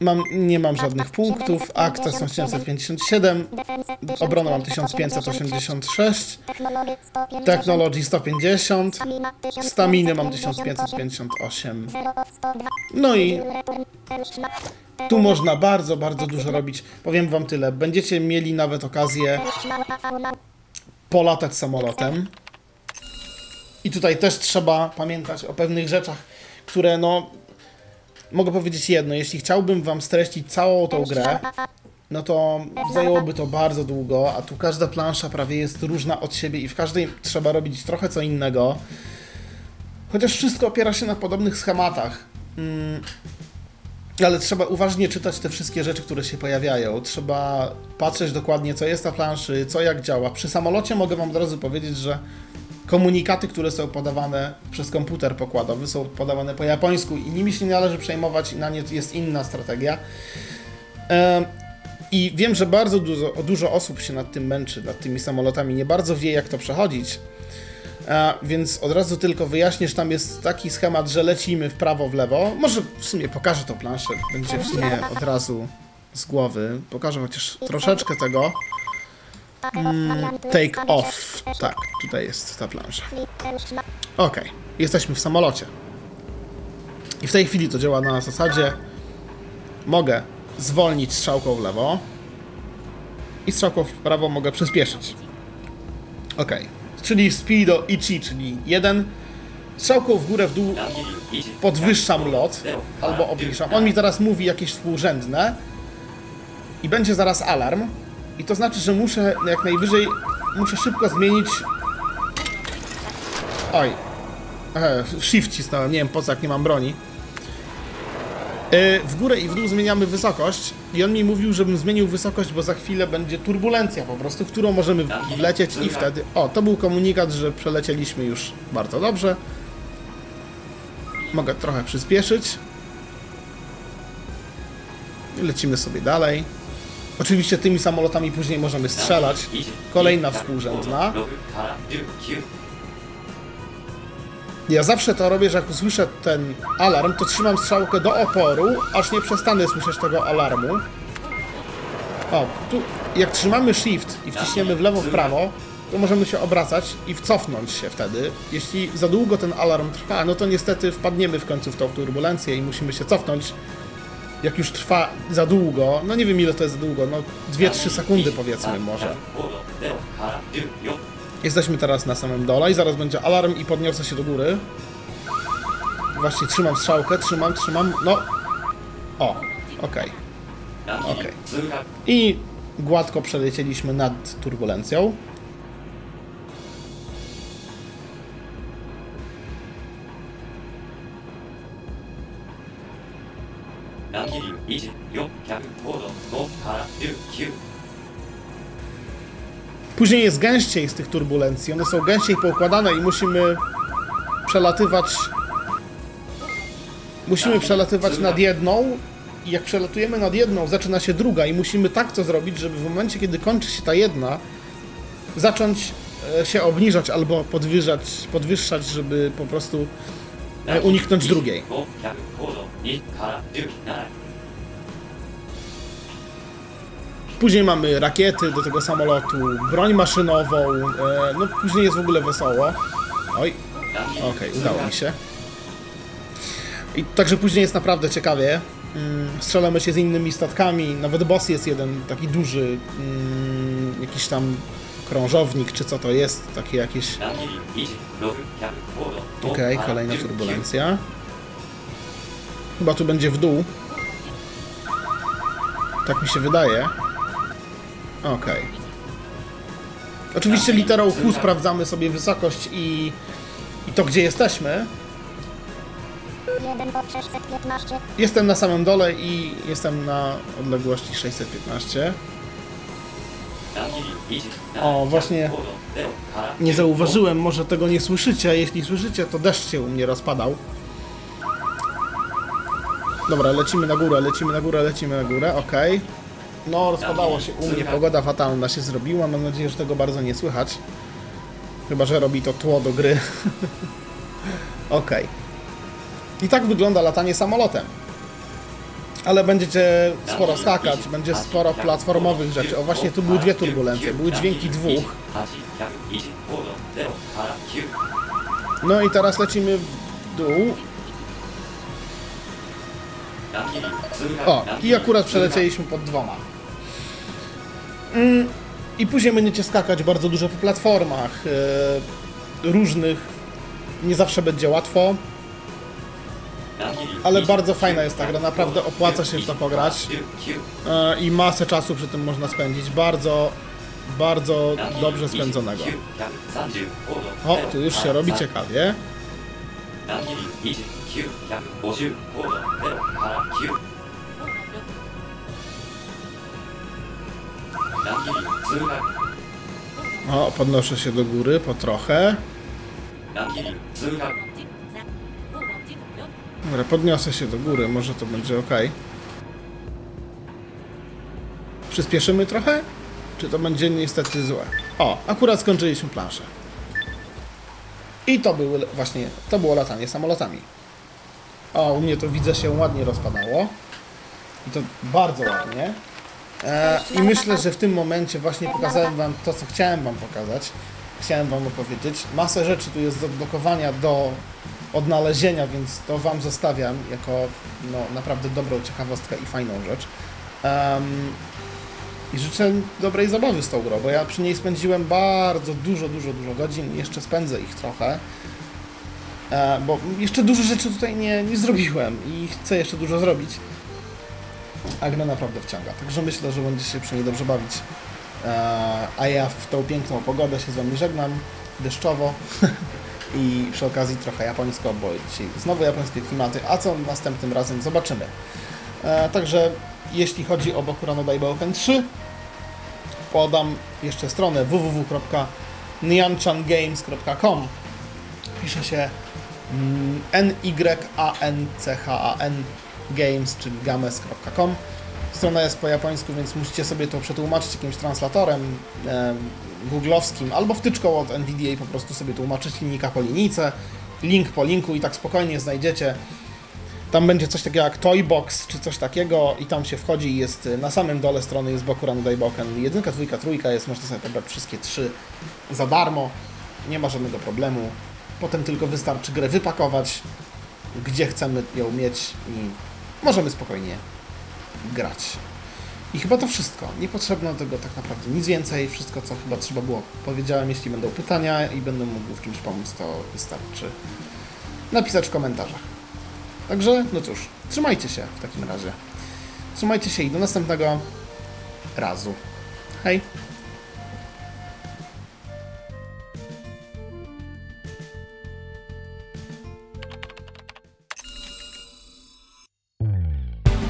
Mam, nie mam żadnych punktów. Akta są 757. Obronę mam 1586. Technology 150. Staminy mam 1558. No i tu można bardzo, bardzo dużo robić. Powiem wam tyle. Będziecie mieli nawet okazję polatać samolotem. I tutaj też trzeba pamiętać o pewnych rzeczach, które no. Mogę powiedzieć jedno, jeśli chciałbym wam streścić całą tą grę, no to zajęłoby to bardzo długo, a tu każda plansza prawie jest różna od siebie i w każdej trzeba robić trochę co innego. Chociaż wszystko opiera się na podobnych schematach. Mm, ale trzeba uważnie czytać te wszystkie rzeczy, które się pojawiają. Trzeba patrzeć dokładnie, co jest na planszy, co jak działa. Przy samolocie mogę Wam od razu powiedzieć, że komunikaty, które są podawane przez komputer pokładowy, są podawane po japońsku i nimi się nie należy przejmować, na nie jest inna strategia. I wiem, że bardzo dużo, dużo osób się nad tym męczy, nad tymi samolotami, nie bardzo wie, jak to przechodzić. A, więc od razu tylko wyjaśnię, że tam jest taki schemat, że lecimy w prawo, w lewo. Może w sumie pokażę tą planszę, będzie w sumie od razu z głowy. Pokażę chociaż troszeczkę tego. Mm, take off. Tak, tutaj jest ta plansza. Ok, jesteśmy w samolocie. I w tej chwili to działa na zasadzie mogę zwolnić strzałką w lewo i strzałką w prawo mogę przyspieszyć. Ok, czyli speedo ichi, czyli 1. Strzałką w górę, w dół podwyższam lot albo obniżam. On mi teraz mówi jakieś współrzędne i będzie zaraz alarm. I to znaczy, że muszę jak najwyżej, muszę szybko zmienić... Oj. E, shift cisnąłem, nie wiem po co, jak nie mam broni. E, w górę i w dół zmieniamy wysokość i on mi mówił, żebym zmienił wysokość, bo za chwilę będzie turbulencja po prostu, w którą możemy wlecieć i wtedy... O, to był komunikat, że przelecieliśmy już bardzo dobrze. Mogę trochę przyspieszyć. Lecimy sobie dalej. Oczywiście tymi samolotami później możemy strzelać. Kolejna współrzędna. Ja zawsze to robię, że jak usłyszę ten alarm, to trzymam strzałkę do oporu, aż nie przestanę słyszeć tego alarmu. O, tu jak trzymamy shift i wciśniemy w lewo, w prawo, to możemy się obracać i wcofnąć się wtedy. Jeśli za długo ten alarm trwa, no to niestety wpadniemy w końcu w tą turbulencję i musimy się cofnąć. Jak już trwa za długo, no nie wiem ile to jest za długo, no 2-3 sekundy powiedzmy może. Jesteśmy teraz na samym dole i zaraz będzie alarm i podniosę się do góry. Właśnie trzymam strzałkę, trzymam, trzymam, no. O, okej. Okej. I gładko przelecieliśmy nad turbulencją. Później jest gęściej z tych turbulencji, one są gęściej poukładane i musimy przelatywać. Musimy przelatywać nad jedną i jak przelatujemy nad jedną, zaczyna się druga i musimy tak to zrobić, żeby w momencie, kiedy kończy się ta jedna, zacząć e, się obniżać albo podwyższać, podwyższać, żeby po prostu e, uniknąć drugiej. Później mamy rakiety do tego samolotu, broń maszynową, e, no później jest w ogóle wesoło. Oj, okej, udało mi się. I także później jest naprawdę ciekawie. Mm, Strzelamy się z innymi statkami, nawet boss jest jeden taki duży, mm, jakiś tam krążownik, czy co to jest, takie jakieś... Okej, kolejna turbulencja. Chyba tu będzie w dół. Tak mi się wydaje. Okej. Oczywiście literą Q sprawdzamy sobie wysokość i, i to, gdzie jesteśmy. 1 po 615. Jestem na samym dole i jestem na odległości 615. O, właśnie nie zauważyłem, może tego nie słyszycie, a jeśli słyszycie, to deszcz się u mnie rozpadał. Dobra, lecimy na górę, lecimy na górę, lecimy na górę, okej. No, rozpadało się u mnie, pogoda fatalna się zrobiła, mam nadzieję, że tego bardzo nie słychać. Chyba, że robi to tło do gry. okej. I tak wygląda latanie samolotem. Ale będziecie sporo skakać, będzie sporo platformowych rzeczy. O właśnie, tu były dwie turbulencje, były dźwięki dwóch. No i teraz lecimy w dół. O, i akurat przelecieliśmy pod dwoma. I później będziecie skakać bardzo dużo po platformach e, różnych. Nie zawsze będzie łatwo, ale bardzo fajna jest ta gra, naprawdę opłaca się w to pograć. E, I masę czasu przy tym można spędzić. Bardzo, bardzo dobrze spędzonego. O, tu już się robi ciekawie. O, podnoszę się do góry po trochę. Dobra, podniosę się do góry, może to będzie ok. Przyspieszymy trochę? Czy to będzie niestety złe? O, akurat skończyliśmy planszę. I to były właśnie, to było latanie samolotami. O, u mnie to widzę się ładnie rozpadało. I to bardzo ładnie. E, I myślę, że w tym momencie właśnie pokazałem Wam to, co chciałem Wam pokazać. Chciałem Wam opowiedzieć. Masę rzeczy tu jest do odblokowania, do odnalezienia, więc to Wam zostawiam jako no, naprawdę dobrą ciekawostkę i fajną rzecz. Em, I życzę dobrej zabawy z tą grą, bo ja przy niej spędziłem bardzo dużo, dużo, dużo godzin jeszcze spędzę ich trochę. E, bo jeszcze dużo rzeczy tutaj nie, nie zrobiłem i chcę jeszcze dużo zrobić. A gra naprawdę wciąga, także myślę, że będzie się przy niej dobrze bawić. E, a ja w tą piękną pogodę się z Wami żegnam, deszczowo i przy okazji trochę japońsko, bo dzisiaj znowu japońskie klimaty, a co następnym razem zobaczymy. E, także jeśli chodzi o Bokurano Daiboken 3, podam jeszcze stronę www.nyanchangames.com Pisze się mm, N-Y-A-N-C-H-A-N games, czyli games.com. Strona jest po japońsku, więc musicie sobie to przetłumaczyć jakimś translatorem e, googlowskim albo wtyczką od NVDA po prostu sobie tłumaczyć linijka po linijce, link po linku i tak spokojnie znajdziecie. Tam będzie coś takiego jak Toybox czy coś takiego i tam się wchodzi i jest y, na samym dole strony jest Bokuran Daiboken. Jedynka, dwójka, trójka jest, można sobie pobrać wszystkie trzy za darmo. Nie ma żadnego problemu. Potem tylko wystarczy grę wypakować, gdzie chcemy ją mieć i możemy spokojnie grać. I chyba to wszystko. Nie potrzebno tego tak naprawdę nic więcej. Wszystko, co chyba trzeba było, powiedziałem. Jeśli będą pytania i będę mógł w czymś pomóc, to wystarczy napisać w komentarzach. Także, no cóż, trzymajcie się w takim razie. Trzymajcie się i do następnego razu. Hej!